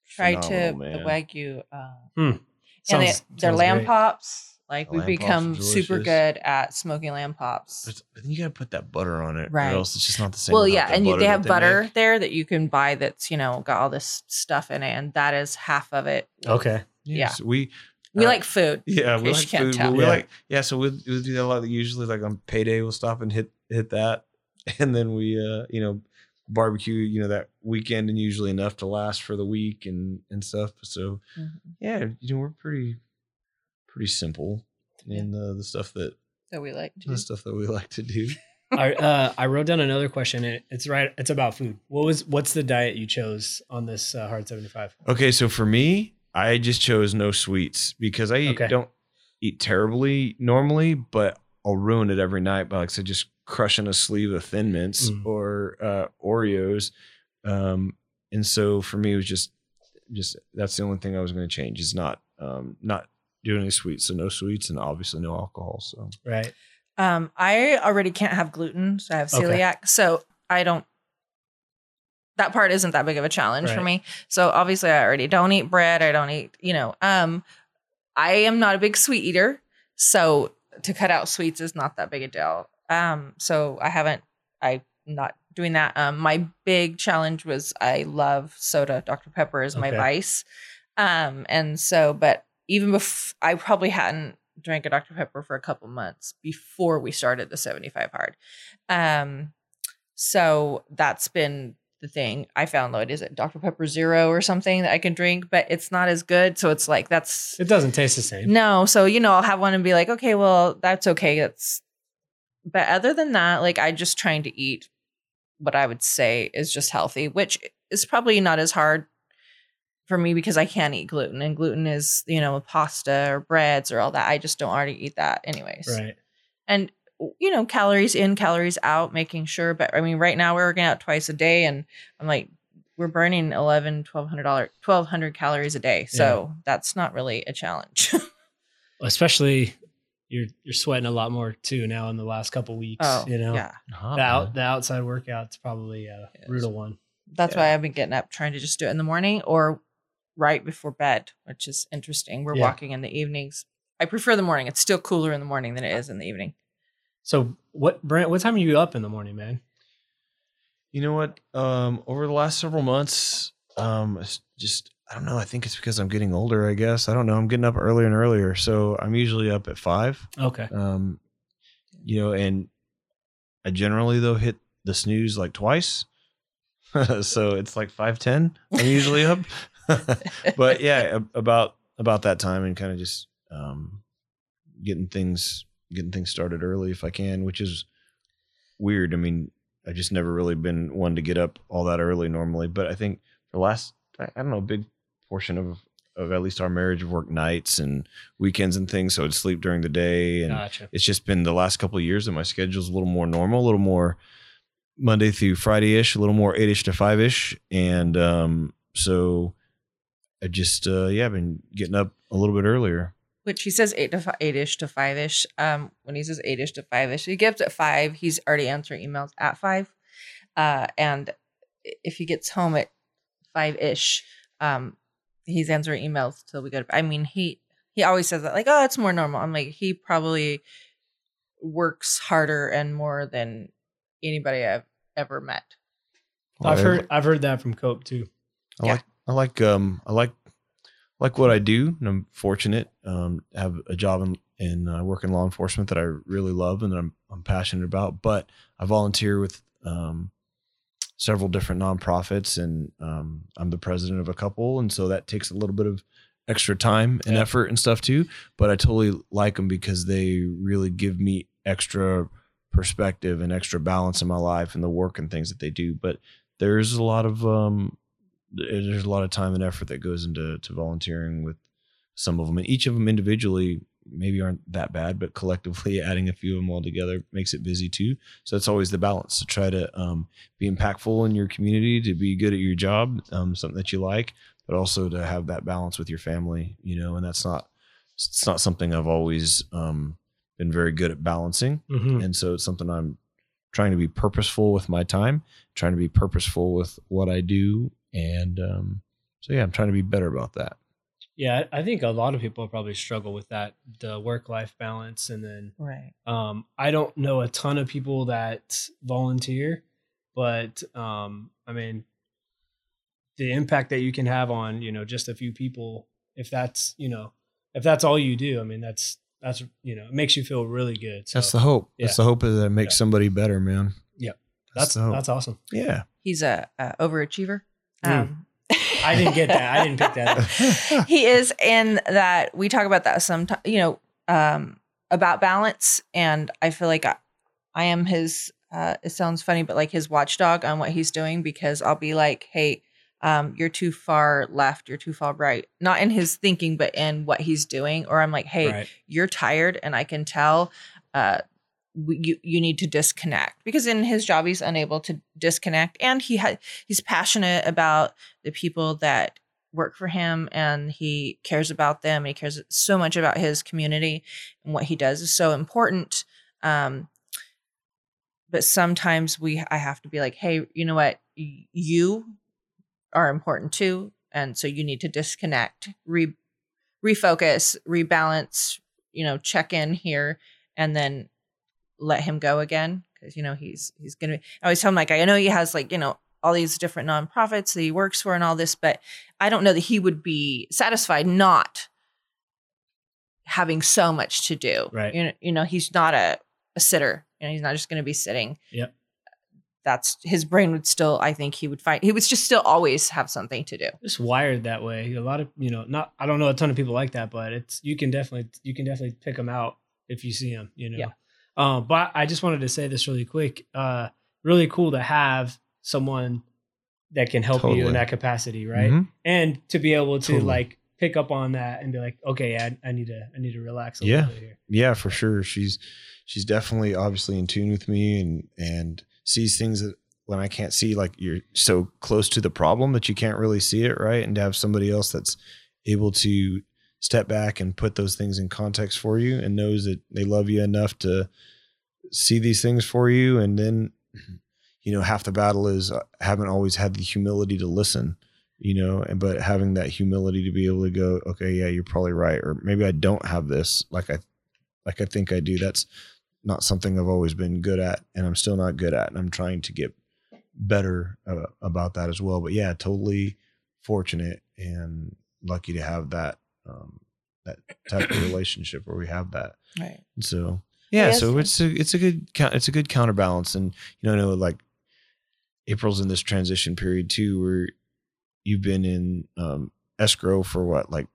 Tri phenomenal, tip, man. the Wagyu, uh, Hmm. and they, Sounds- their lamb great. pops. Like Lamb we've become super good at smoking lamb pops. But but then you gotta put that butter on it, Right. or else it's just not the same. Well, yeah, the and you, they that have butter make. there that you can buy that's you know got all this stuff in it, and that is half of it. Okay. yeah. so we We Uh, like food. Yeah, we like food. tell. We Yeah. like yeah. So we'll, we'll do that a lot. Usually, like on payday, we'll stop and hit hit that, (laughs) and then we uh you know barbecue you know that weekend and usually enough to last for the week and and stuff. So Mhm. yeah, you know we're pretty pretty simple in the the stuff that that we like to. the stuff that we like to do. (laughs) I uh, I wrote down another question. And it's right. It's about food. What was what's the diet you chose on this uh, hard seventy five? Okay, so for me, I just chose no sweets because I Okay. don't eat terribly normally, but I'll ruin it every night by like I said, just crushing a sleeve of Thin Mints Mm. or uh, Oreos. Um, and so for me, it was just just that's the only thing I was going to change is not um, not doing any sweets, so no sweets and obviously no alcohol. So Right. Um, I already can't have gluten, so I have Okay. celiac. So I don't. That part isn't that big of a challenge for me. So obviously, I already don't eat bread. I don't eat, you know. Um, I am not a big sweet eater, so to cut out sweets is not that big a deal. Um, so I haven't. I'm not doing that. Um, my big challenge was I love soda. Dr Pepper is my Okay. vice. Um, and so, but even before I probably hadn't drank a Dr. Pepper for a couple months before we started the 75 hard. Um, so that's been the thing. I found though it is it Dr. Pepper Zero or something that I can drink, but it's not as good. So it's like that's It doesn't taste the same. no. So you know, I'll have one and be like, okay, well, that's okay. That's but other than that, like I just trying to eat what I would say is just healthy, which is probably not as hard for me because I can't eat gluten and gluten is, you know, pasta or breads or all that. I just don't already eat that anyways. Right. And you know, calories in, calories out, making sure. But I mean, right now we're working out twice a day and I'm like, we're burning 11, 1200 dollars, 1200 calories a day. So that's not really a challenge. (laughs) Especially you're you're sweating a lot more too now in the last couple weeks. oh, you know. yeah. Hot, The, out, the outside workout's probably a Yes. brutal one. That's Yeah. why I've been getting up trying to just do it in the morning or right before bed, which is interesting. We're Yeah. walking in the evenings. I prefer the morning. It's still cooler in the morning than it is in the evening. So what Brent, what time are you up in the morning, man? You know what? Um, over the last several months, um, just I don't know. I think it's because I'm getting older. I guess I don't know. I'm getting up earlier and earlier, so I'm usually up at five. Okay. Um, you know, and I generally though hit the snooze like twice, (laughs) so it's like five ten. I'm usually up, (laughs) but yeah, about about that time and kind of just um, getting things getting things started early if I can, which is weird. I mean, I just never really been one to get up all that early normally, but I think the last I, I don't know a big portion of of at least our marriage of work nights and weekends and things, so I'd sleep during the day and Gotcha. it's just been the last couple of years that my schedule's a little more normal, a little more Monday through Friday ish, a little more eight ish to five ish. And um, so I just, uh, yeah, I've been getting up a little bit earlier. Which he says eight to fi- eight ish to five ish. Um, when he says eight ish to five ish, he gets at five. He's already answering emails at five, uh, and if he gets home at five ish, um, he's answering emails till we go to. I mean, he he always says that like, oh, it's more normal. I'm like, he probably works harder and more than anybody I've ever met. I've heard I've heard that from Cope too. I Yeah. like, I like, um, I like, like what I do, and I'm fortunate um, have a job in, in uh, work in law enforcement that I really love and that I'm I'm passionate about. But I volunteer with um, several different nonprofits, and um, I'm the president of a couple, and so that takes a little bit of extra time and Yeah. effort and stuff too. But I totally like them because they really give me extra perspective and extra balance in my life and the work and things that they do. But there's a lot of um, there's a lot of time and effort that goes into to volunteering with some of them and each of them individually maybe aren't that bad but collectively (laughs) adding a few of them all together makes it busy too. So that's always the balance to try to um, be impactful in your community to be good at your job um, something that you like but also to have that balance with your family you know and that's not it's not something i've always um, been very good at balancing. Mhm. and so it's something i'm trying to be purposeful with my time trying to be purposeful with what i do and um, so yeah i'm trying to be better about that Yeah, I I think a lot of people probably struggle with that, the work life balance. And then Right. um, I don't know a ton of people that volunteer, but um, I mean, the impact that you can have on, you know, just a few people, if that's, you know, if that's all you do, I mean, that's, that's, you know, it makes you feel really good. So That's the hope. That's the hope that it makes Yeah. somebody better, man. Yeah. That's, that's, the hope. that's awesome. yeah. He's a, a overachiever. Mm. Um, I didn't get that. I didn't pick that. Up. (laughs) He is in that we talk about that sometimes, you know, um, about balance. And I feel like I, I am his, uh, it sounds funny, but like his watchdog on what he's doing because I'll be like, hey, um, you're too far left, you're too far right. Not in his thinking, but in what he's doing. Or I'm like, hey, Right. you're tired and I can tell uh, you you need to disconnect because in his job he's unable to disconnect and he had he's passionate about the people that work for him and he cares about them. He cares so much about his community and what he does is so important. Um but sometimes we I have to be like hey you know what? You are important too and so you need to disconnect re refocus rebalance you know check in here and then let him go again because you know he's he's gonna i always tell him like i know he has like you know all these different nonprofits that he works for and all this but i don't know that he would be satisfied not having so much to do Right. you know, you know he's not a, a sitter you know he's not just gonna be sitting Yep. that's his brain would still i think he would find he would just still always have something to do Just wired that way. A lot of, you know, not, I don't know a ton of people like that, but it's, you can definitely, you can definitely pick them out if you see them, you know? Yeah. Um, but I just wanted to say this really quick. Uh, really cool to have someone that can help you in that capacity, right? Mhm. And to be able to Totally. like pick up on that and be like, okay, I, I need to, I need to relax a Yeah. little bit here. Yeah, for sure. She's she's definitely obviously in tune with me and and sees things that when I can't see, like you're so close to the problem that you can't really see it, right? And to have somebody else that's able to step back and put those things in context for you and knows that they love you enough to see these things for you. And then you know half the battle is I haven't always had the humility to listen you know and but having that humility to be able to go okay yeah you're probably right or maybe i don't have this like i like i think i do. That's not something i've always been good at and i'm still not good at and i'm trying to get better uh, about that as well. But yeah totally fortunate and lucky to have that um that type of relationship where we have that right and so yeah, Yes. so it's a it's a good it's a good counterbalance, and you know, I know like April's in this transition period too, where you've been in um, escrow for what like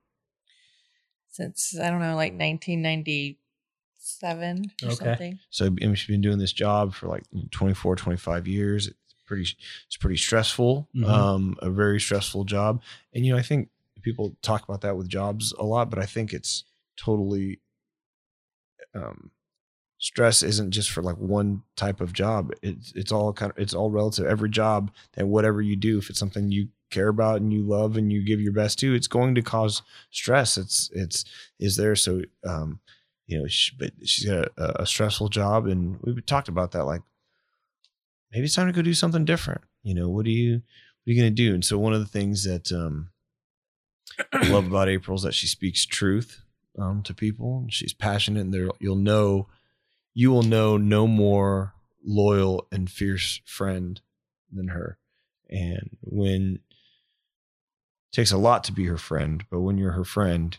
since i don't know like 1997 or Okay. something so I mean, she's been doing this job for like 24, 25 years. It's pretty it's pretty stressful, Mhm. um, a very stressful job, and you know, I think people talk about that with jobs a lot, but I think it's totally um stress isn't just for like one type of job. It's it's all kind of it's all relative. Every job and whatever you do if it's something you care about and you love and you give your best to it's going to cause stress. It's it's is there so um you know she, but she's got a, a stressful job and we've talked about that like maybe it's time to go do something different. You know what are you what are you going to do? And so one of the things that um I love about April is that she speaks truth um, to people. She's passionate, and there you'll know, you will know no more loyal and fierce friend than her. And when it takes a lot to be her friend, but when you're her friend,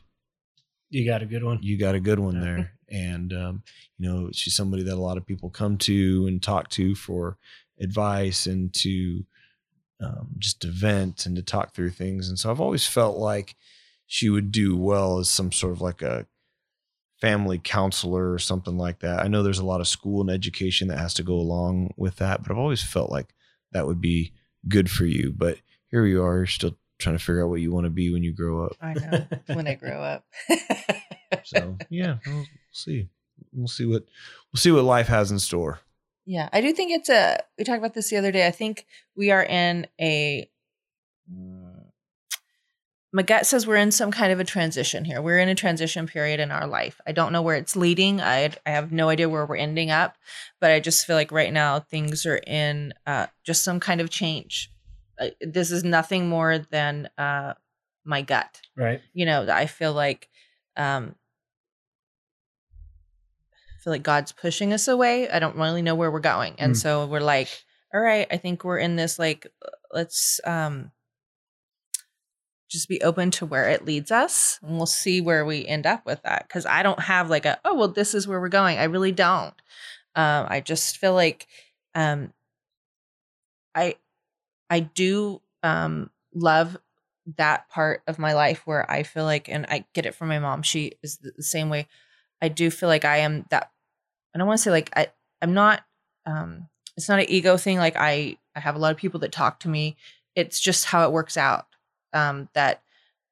You got a good one. you got a good one (laughs) there. And um, you know, she's somebody that a lot of people come to and talk to for advice and to um, just to vent and to talk through things. And so I've always felt like she would do well as some sort of like a family counselor or something like that. I know there's a lot of school and education that has to go along with that, but I've always felt like that would be good for you. But here you are, you're still trying to figure out what you want to be when you grow up. i know (laughs) when i grow up So yeah, we'll see. We'll see what we'll see what life has in store. Yeah, I do think it's a. We talked about this the other day. I think we are in a. mm, My gut says we're in some kind of a transition here. We're in a transition period in our life. I don't know where it's leading. I I have no idea where we're ending up, but I just feel like right now things are in uh, just some kind of change. Uh, this is nothing more than uh, my gut. Right. You know, I feel like um feel like God's pushing us away. I don't really know where we're going. And Mm. so we're like, all right, I think we're in this like let's um just be open to where it leads us and we'll see where we end up with that cuz I don't have like a oh well this is where we're going. I really don't. Um I just feel like um I I do um love that part of my life where I feel like and I get it from my mom. She is the the same way. I do feel like I am that I don't want to say like I I'm not um it's not an ego thing like I I have a lot of people that talk to me. It's just how it works out. Um that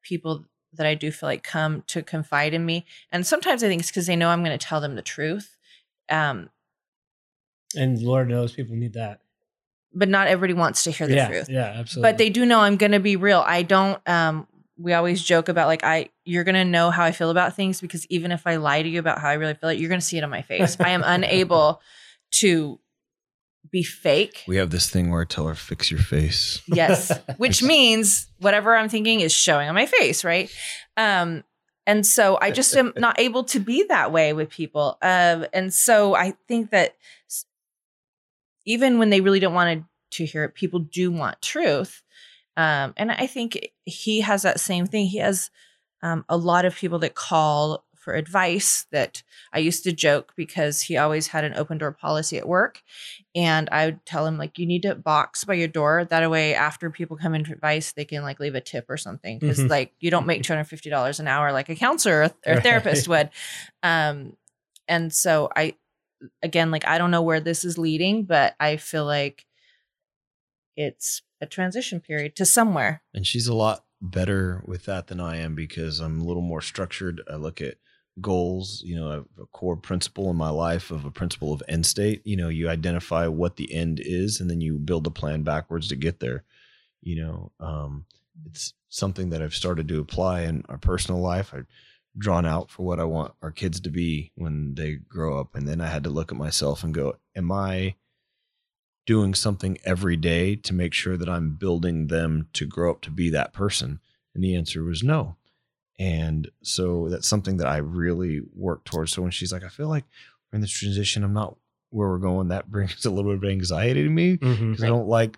people that I do feel like come to confide in me. And sometimes I think it's cuz they know I'm going to tell them the truth. Um And Lord knows people need that. but not everybody wants to hear the yeah. truth. Yeah. Absolutely. but they do know I'm going to be real. I don't um we always joke about like I you're going to know how I feel about things because even if I lie to you about how I really feel, you're going to see it on my face. I am (laughs) unable to be fake. We have this thing where I tell her, fix your face. Yes, (laughs) which means whatever I'm thinking is showing on my face, right? Um and so I just am not able to be that way with people. Um and so I think that even when they really don't want to hear it, people do want truth. Um, and I think he has that same thing. He has um, a lot of people that call for advice that I used to joke because he always had an open door policy at work. And I would tell him, like, you need to box by your door. That way, after people come in for advice, they can like leave a tip or something. because Mhm. like, you don't make $250 an hour like a counselor or, or a Right. therapist (laughs) would. Um, and so I, again, like, I don't know where this is leading, but I feel like it's a transition period to somewhere. And she's a lot better with that than I am because I'm a little more structured. I look at goals, you know, a, a core principle in my life of a principle of end state. You know, you identify what the end is and then you build a plan backwards to get there. You know, um, it's something that I've started to apply in our personal life. I've drawn out for what I want our kids to be when they grow up. And then I had to look at myself and go, Am I doing something every day to make sure that I'm building them to grow up to be that person? And the answer was no. And so that's something that I really work towards. So when she's like, I feel like we're in this transition, I'm not where we're going, that (laughs) brings a little bit of anxiety to me because I don't like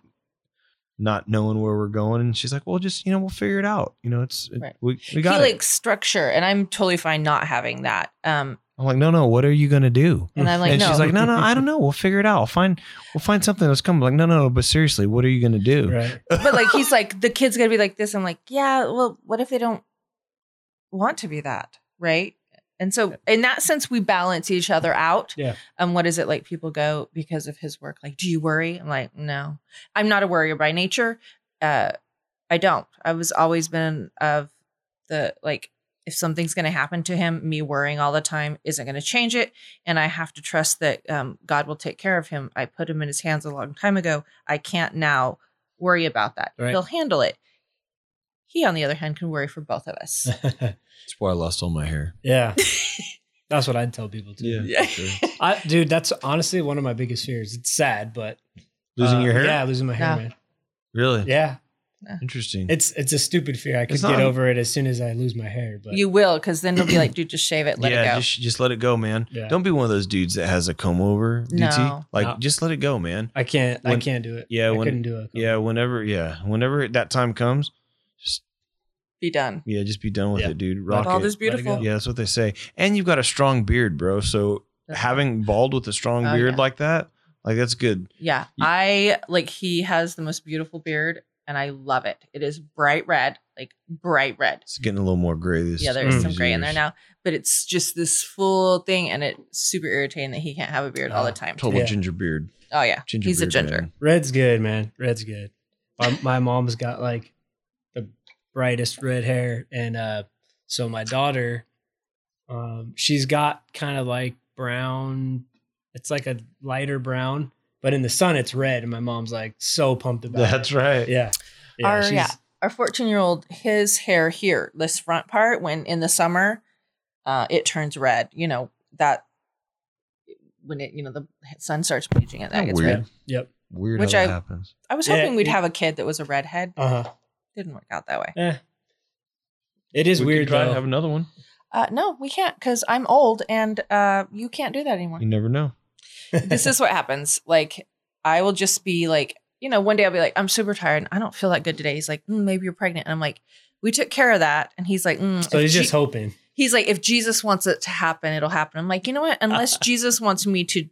not knowing where we're going. And she's like, well, just, you know, we'll figure it out. You know, it's, it- we, we got he it. likes structure, and I'm totally fine not having that. Um, I'm like, no, no, what are you going to do? and I'm like, and no, she's like, no, no, I don't know. We'll figure it out. We'll find, we'll find something that's coming. Like, no, no, no, but seriously, what are you going to do? Right. but like he's like the kid's gonna be like this. I'm like, yeah, well, what if they don't want to be that, right? And so in that sense, we balance each other out. Yeah. And what is it like? People go because of his work. Like, do you worry? I'm like, no, I'm not a worrier by nature. Uh, I don't. I was always been of the like, if something's going to happen to him, me worrying all the time isn't going to change it. And I have to trust that um, God will take care of him. I put him in his hands a long time ago. I can't now worry about that. Right. He'll handle it. He, on the other hand, can worry for both of us. (laughs) That's why I lost all my hair. yeah. (laughs) That's what I'd tell people too. Yeah. for sure. (laughs) I, dude, that's honestly one of my biggest fears. It's sad, but Losing uh, your hair? Yeah, losing my hair, Yeah. man. Really? Yeah, Interesting. it's it's a stupid fear. I could It's get not- over it as soon as I lose my hair. But you will, because then they'll be like, dude, just shave it, let yeah, it go. just just let it go, man. Yeah. Don't be one of those dudes that has a comb over DT. No. Like No. just let it go, man. I can't. I can't do it. yeah, I when- couldn't do it. Yeah, whenever yeah, whenever that time comes, just be done. yeah, just be done with Yeah. it, dude. Rock Bald it. is beautiful. go. Yeah, that's what they say. And you've got a strong beard, bro. So having bald with a strong Oh, beard yeah. like that, like that's good. Yeah. You- I like he has the most beautiful beard and I love it. It is bright red, like bright red. It's getting a little more gray this Yeah, there's Mm. some gray in there now, but it's just this full thing and it's super irritating that he can't have a beard all the Oh, time. Total Yeah. ginger beard. Oh yeah. Ginger He's a ginger. man. Red's good, man. Red's good. My, my mom's got like the brightest red hair, and uh, so my daughter, um, she's got kind of like brown. It's like a lighter brown, but in the sun it's red, and my mom's like so pumped about That's it. right. Yeah, yeah, Our- yeah. Our 14 year old, his hair here, this front part, when in the summer, uh, it turns red. You know, that when it, you know, the sun starts bleaching it, that Isn't gets that red. Yep. Weird Which how that I- happens. I was Yeah, hoping we'd it- have a kid that was a redhead. Uh huh. Didn't work out that way. Eh. It is We weird try to though. have another one. Uh, no, we can't because I'm old and uh, you can't do that anymore. You never know. This is what (laughs) happens. Like, I will just be like, you know, one day I'll be like, I'm super tired and I don't feel that good today. He's like, mm, maybe you're pregnant. And I'm like, we took care of that. And he's like, mm, so he's Je- just hoping. he's like, if Jesus wants it to happen, it'll happen. I'm like, you know what? (laughs) Unless Jesus wants me to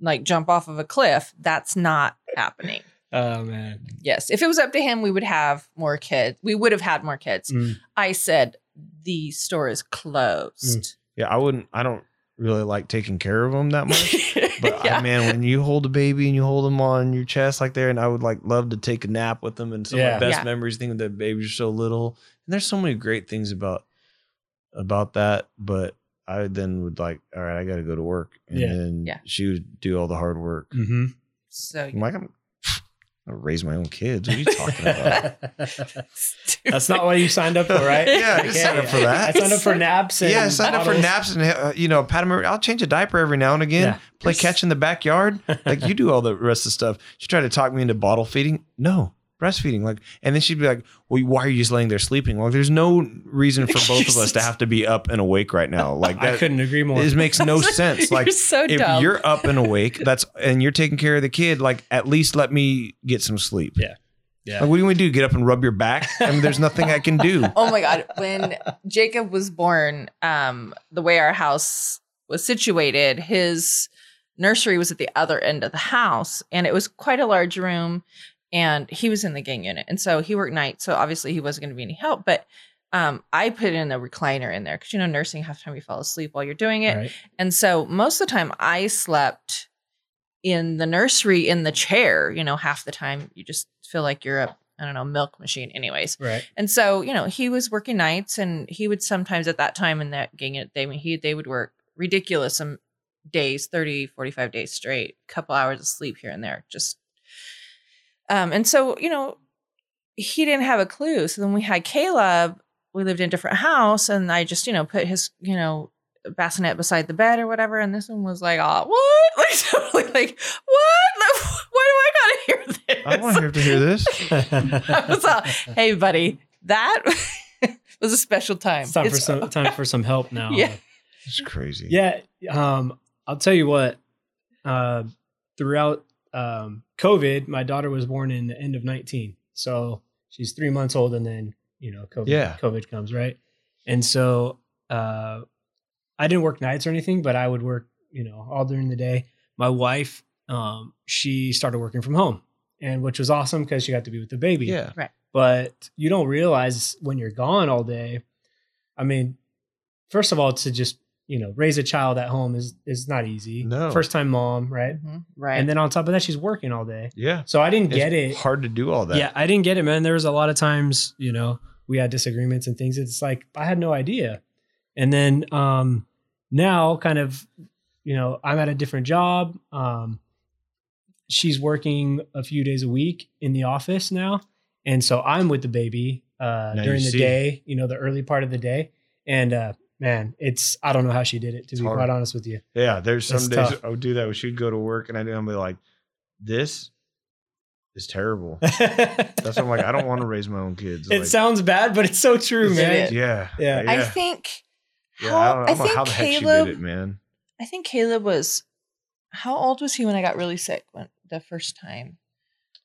like jump off of a cliff, that's not happening. Oh man. Yes. If it was up to him, we would have more kids. We would have had more kids. Mm. I said, the store is closed. Yeah, I wouldn't. I don't really like taking care of them that (laughs) much. But yeah. I, man, when you hold a baby and you hold them on your chest like there, and I would like love to take a nap with them. And some of Yeah. my best Yeah. memories, thinking that babies are so little. And there's so many great things about about that. But I then would like, all right, I got to go to work, and Yeah. then Yeah. she would do all the hard work. Mm-hmm. so I'm like, I'm, I raise my own kids. What are you talking about? (laughs) That's not what you signed up for, right? Yeah, I didn't up for that. I signed up for naps. And yeah, I signed up for naps and uh, you know, pat over- I'll change a diaper every now and again. Yeah. Play catch in the backyard. Like you do all the rest of the stuff. She tried to talk me into bottle feeding. No, breastfeeding. Like, and then she'd be like, "Well, why are you just laying there sleeping?" like there's no reason for (laughs) both of us to have to be up and awake right now. Like (laughs) I that. couldn't agree more. It makes no (laughs) sense. Like you're so if dumb. you're up and awake, that's and you're taking care of the kid. Like at least let me get some sleep. Yeah. Yeah. Like, what do you want do? Get up and rub your back? I mean, there's nothing I can do. oh my god when jacob was born um the way our house was situated his nursery was at the other end of the house and it was quite a large room and he was in the gang unit and so he worked night so obviously he wasn't going to be any help but um, I put in a recliner in there because you know nursing half the time you fall asleep while you're doing it, Right. and so most of the time I slept in the nursery in the chair. You know, half the time you just feel like you're a I don't know milk machine. Anyways, Right. and so, you know, he was working nights and he would sometimes at that time in that gang unit, they he they would work ridiculous some days, 30, 45 days straight, couple hours of sleep here and there. Just um and so, you know, he didn't have a clue. So then we had Caleb, we lived in a different house, and I just, you know, put his, you know, bassinet beside the bed or whatever. And this one was like, oh, what? (laughs) Like totally like, what? (laughs) Like, why do I gotta hear this? I want to have to hear this. (laughs) I was all, hey, buddy, that was a special time. It's time for some time for some help now. Yeah. It's crazy. Yeah. Um, I'll tell you what. Uh, throughout um, COVID, my daughter was born in the end of 19, so she's three months old, and then you know, COVID, Yeah. COVID comes right, and so uh, I didn't work nights or anything, but I would work, you know, all during the day. My wife, um, she started working from home, and which was awesome because she got to be with the baby Yeah. Right. But you don't realize when you're gone all day. I mean, first of all, to just you know raise a child at home is is not easy. No. first time mom, right? Mhm, right. And then on top of that, she's working all day. Yeah. So I didn't It's get it. hard to do all that. Yeah, I didn't get it, man. There was a lot of times, you know, we had disagreements and things. It's like I had no idea. And then um now kind of, you know, I'm at a different job. Um she's working a few days a week in the office now. And so I'm with the baby uh during the see. day, you know, the early part of the day. And uh man, it's I don't know how she did it to It's be hard. quite honest with you. Yeah, there's some It's days tough. I would do that. When she'd go to work, and I'd be like, "This is terrible." That's That's why I'm like, I don't want to raise my own kids. (laughs) It Like, sounds bad, but it's so true, man. is. yeah, Yeah. yeah. I think yeah, how, I I think how the heck Caleb she did it, man. I think Caleb was how old was he when I got really sick when the first time?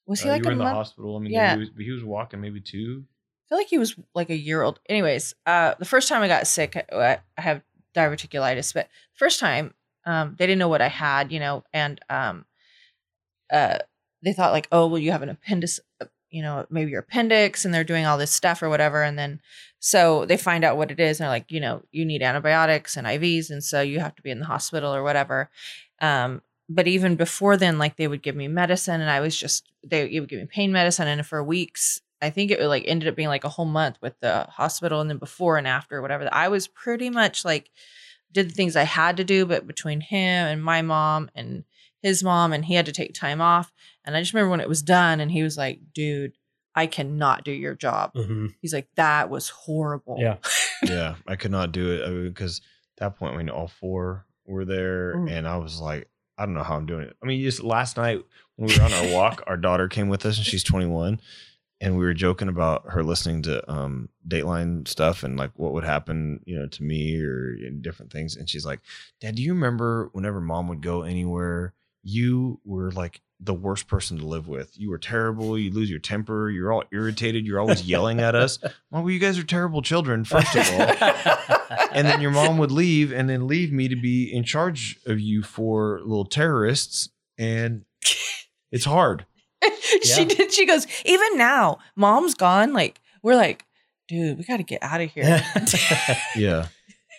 Was he Uh, like you were a in the hospital. I mean, Yeah. he, was, he was walking maybe two. I feel like he was like a year old. Anyways, uh, the first time I got sick, I, I have diverticulitis, but first time, um, they didn't know what I had, you know, and um, uh, they thought like, oh, well, you have an appendix, uh, you know, maybe your appendix, and they're doing all this stuff or whatever, and then so they find out what it is, and they're like, you know, you need antibiotics and IVs, and so you have to be in the hospital or whatever. Um, but even before then, like they would give me medicine, and I was just they would give me pain medicine, and for weeks, I think it like ended up being like a whole month with the hospital, and then before and after, whatever. I was pretty much like did the things I had to do, but between him and my mom and his mom, and he had to take time off. And I just remember when it was done, and he was like, "Dude, I cannot do your job." Mhm. He's like, "That was horrible." Yeah. (laughs) yeah, I could not do it because at that point, when all four were there, Mm. and I was like, I don't know how I'm doing it. I mean, just last night when we were on our walk, our daughter came with us, and she's 21, and we were joking about her listening to um Dateline stuff and like what would happen, you know, to me or different things. And she's like, Dad, do you remember whenever mom would go anywhere, you were like the worst person to live with. You were terrible. You lose your temper. You're all irritated. You're always yelling at us. Well, you guys are terrible children, first of all. (laughs) and then your mom would leave and then leave me to be in charge of you for little terrorists. And it's hard. (laughs) she Yeah. did. She goes, even now, mom's gone. Like, we're like, dude, we got to get out of here. (laughs) Yeah.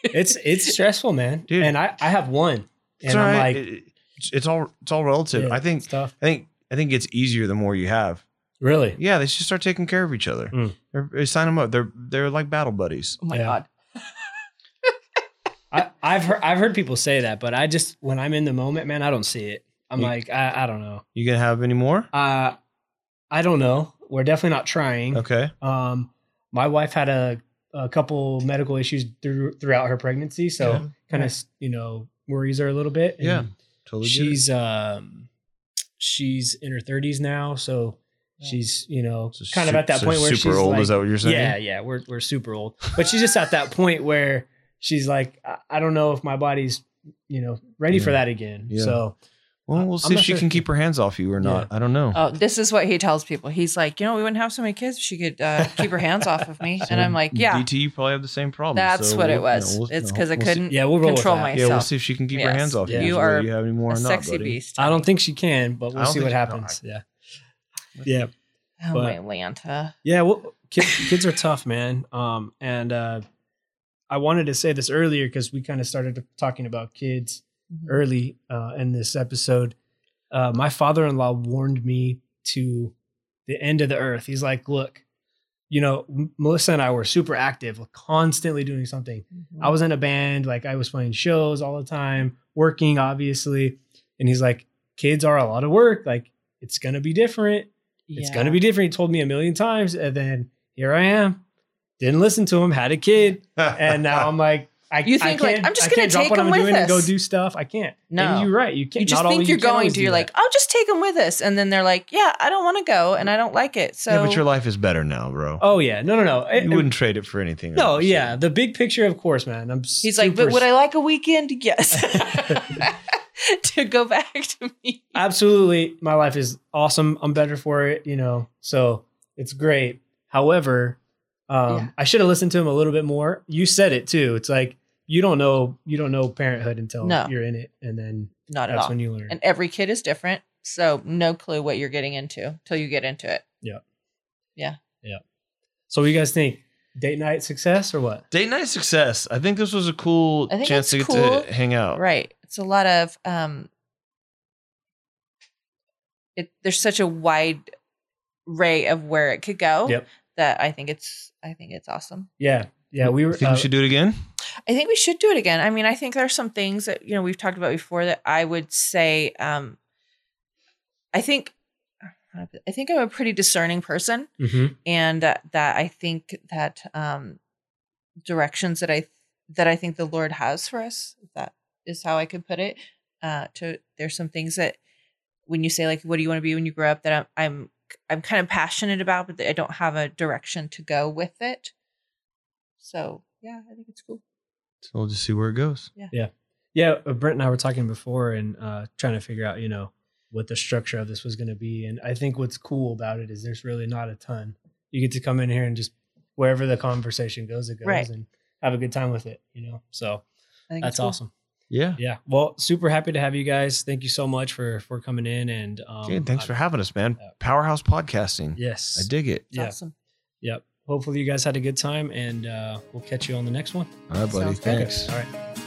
it's it's stressful, man. Dude. And I I have one, and It's I'm like, It- it's, it's all it's all relative. yeah, I think it's tough. I think I think it's easier the more you have. Really, Yeah, they should start taking care of each other. Mm. They're, they sign them up. They're they're like battle buddies. oh my Yeah. God. I, I've heard I've heard people say that, but I just when I'm in the moment, man, I don't see it. I'm You- like, I, I don't know. You gonna have any more? Uh, I don't know. We're definitely not trying. Okay. Um, my wife had a, a couple medical issues through, throughout her pregnancy, so Yeah. kind of you know worries her a little bit. and Yeah, Totally. she's um, she's in her 30s now, so Yeah. she's you know So kind of at that so point where super she's old. like, is that what you're saying? yeah, yeah, we're we're super old, but she's just at that point where she's like, I, I don't know if my body's you know ready for that again. Yeah. So Well, we'll I'm see if she sure can keep her hands off you or not. I don't know. Oh, this is what he tells people. He's like, you know, we wouldn't have so many kids if she could uh, (laughs) keep her hands off of me. (laughs) And I'm like, yeah, DT, you probably have the same problem. that's so what we'll- it was. you know, we'll- it's you know, because I we'll see- couldn't yeah, we'll control with that. Yeah, we'll see if she can keep her hands off Yeah. you. You are you have any more a or not, sexy buddy. beast. I don't think she can, but we'll see what she- no, happens. yeah, yeah. Oh, but- Atlanta. Yeah, well, kids, kids are tough, man. Um, and uh, I wanted to say this earlier because we kind of started talking about kids Mm-hmm. early uh, in this episode. Uh, my father-in-law warned me to the end of the earth. He's like, "Look, you know, Melissa and I were super active, constantly doing something. Mm-hmm. I was in a band, like I was playing shows all the time, working obviously. And he's like, kids are a lot of work. Like it's gonna be different. It's gonna be different. He told me a million times, and then here I am. Didn't listen to him. Had a kid, (laughs) and now I'm like, I, You think, like, can't- I'm just gonna take what I'm him with doing and go do stuff. I can't. No. and you're right. You can't. You just not think always- you're you going to. do You're like, I'll just take them with us. And then they're like, yeah, I don't want to go and I don't like it. So yeah, but your life is better now, bro. oh yeah, no, no, no. It- you wouldn't trade it for anything. no, else. yeah. The big picture, of course, man. I'm. he's like, but would I like a weekend? (laughs) Yes. (laughs) to go back to me. absolutely my life is awesome i'm better for it you know so it's great however um Yeah. i should have listened to him a little bit more you said it too it's like you don't know you don't know parenthood until No. you're in it and then Not at that's all. when you learn And every kid is different. So no clue what you're getting into till you get into it. Yeah, yeah, yeah. So what do you guys think date night success or what Date night success. I think this was a cool chance to get cool. to hang out. Right. It's a lot of um it there's such a wide ray of where it could go Yep. that I think it's I think it's awesome. yeah yeah we were You think uh, we should do it again? I think we should do it again. I mean, I think there's some things that you know we've talked about before that I would say um I think I think I'm a pretty discerning person mhm. and that that I think that um directions that I that I think the Lord has for us that is how I could put it uh to there's some things that when you say like what do you want to be when you grow up that I'm I'm I'm kind of passionate about but I don't have a direction to go with it so yeah I think it's cool So we'll just see where it goes. yeah Yeah. Yeah. brent and i were talking before and uh trying to figure out you know what the structure of this was going to be and i think what's cool about it is there's really not a ton you get to come in here and just wherever the conversation goes it goes Right. and have a good time with it you know so I think that's cool. awesome Yeah. yeah well super happy to have you guys thank you so much for for coming in and um Okay, thanks for having us, man. Yeah. Powerhouse podcasting. yes I dig it. It's yeah awesome yep hopefully you guys had a good time and uh we'll catch you on the next one All right, buddy. Sounds good. Thanks. all right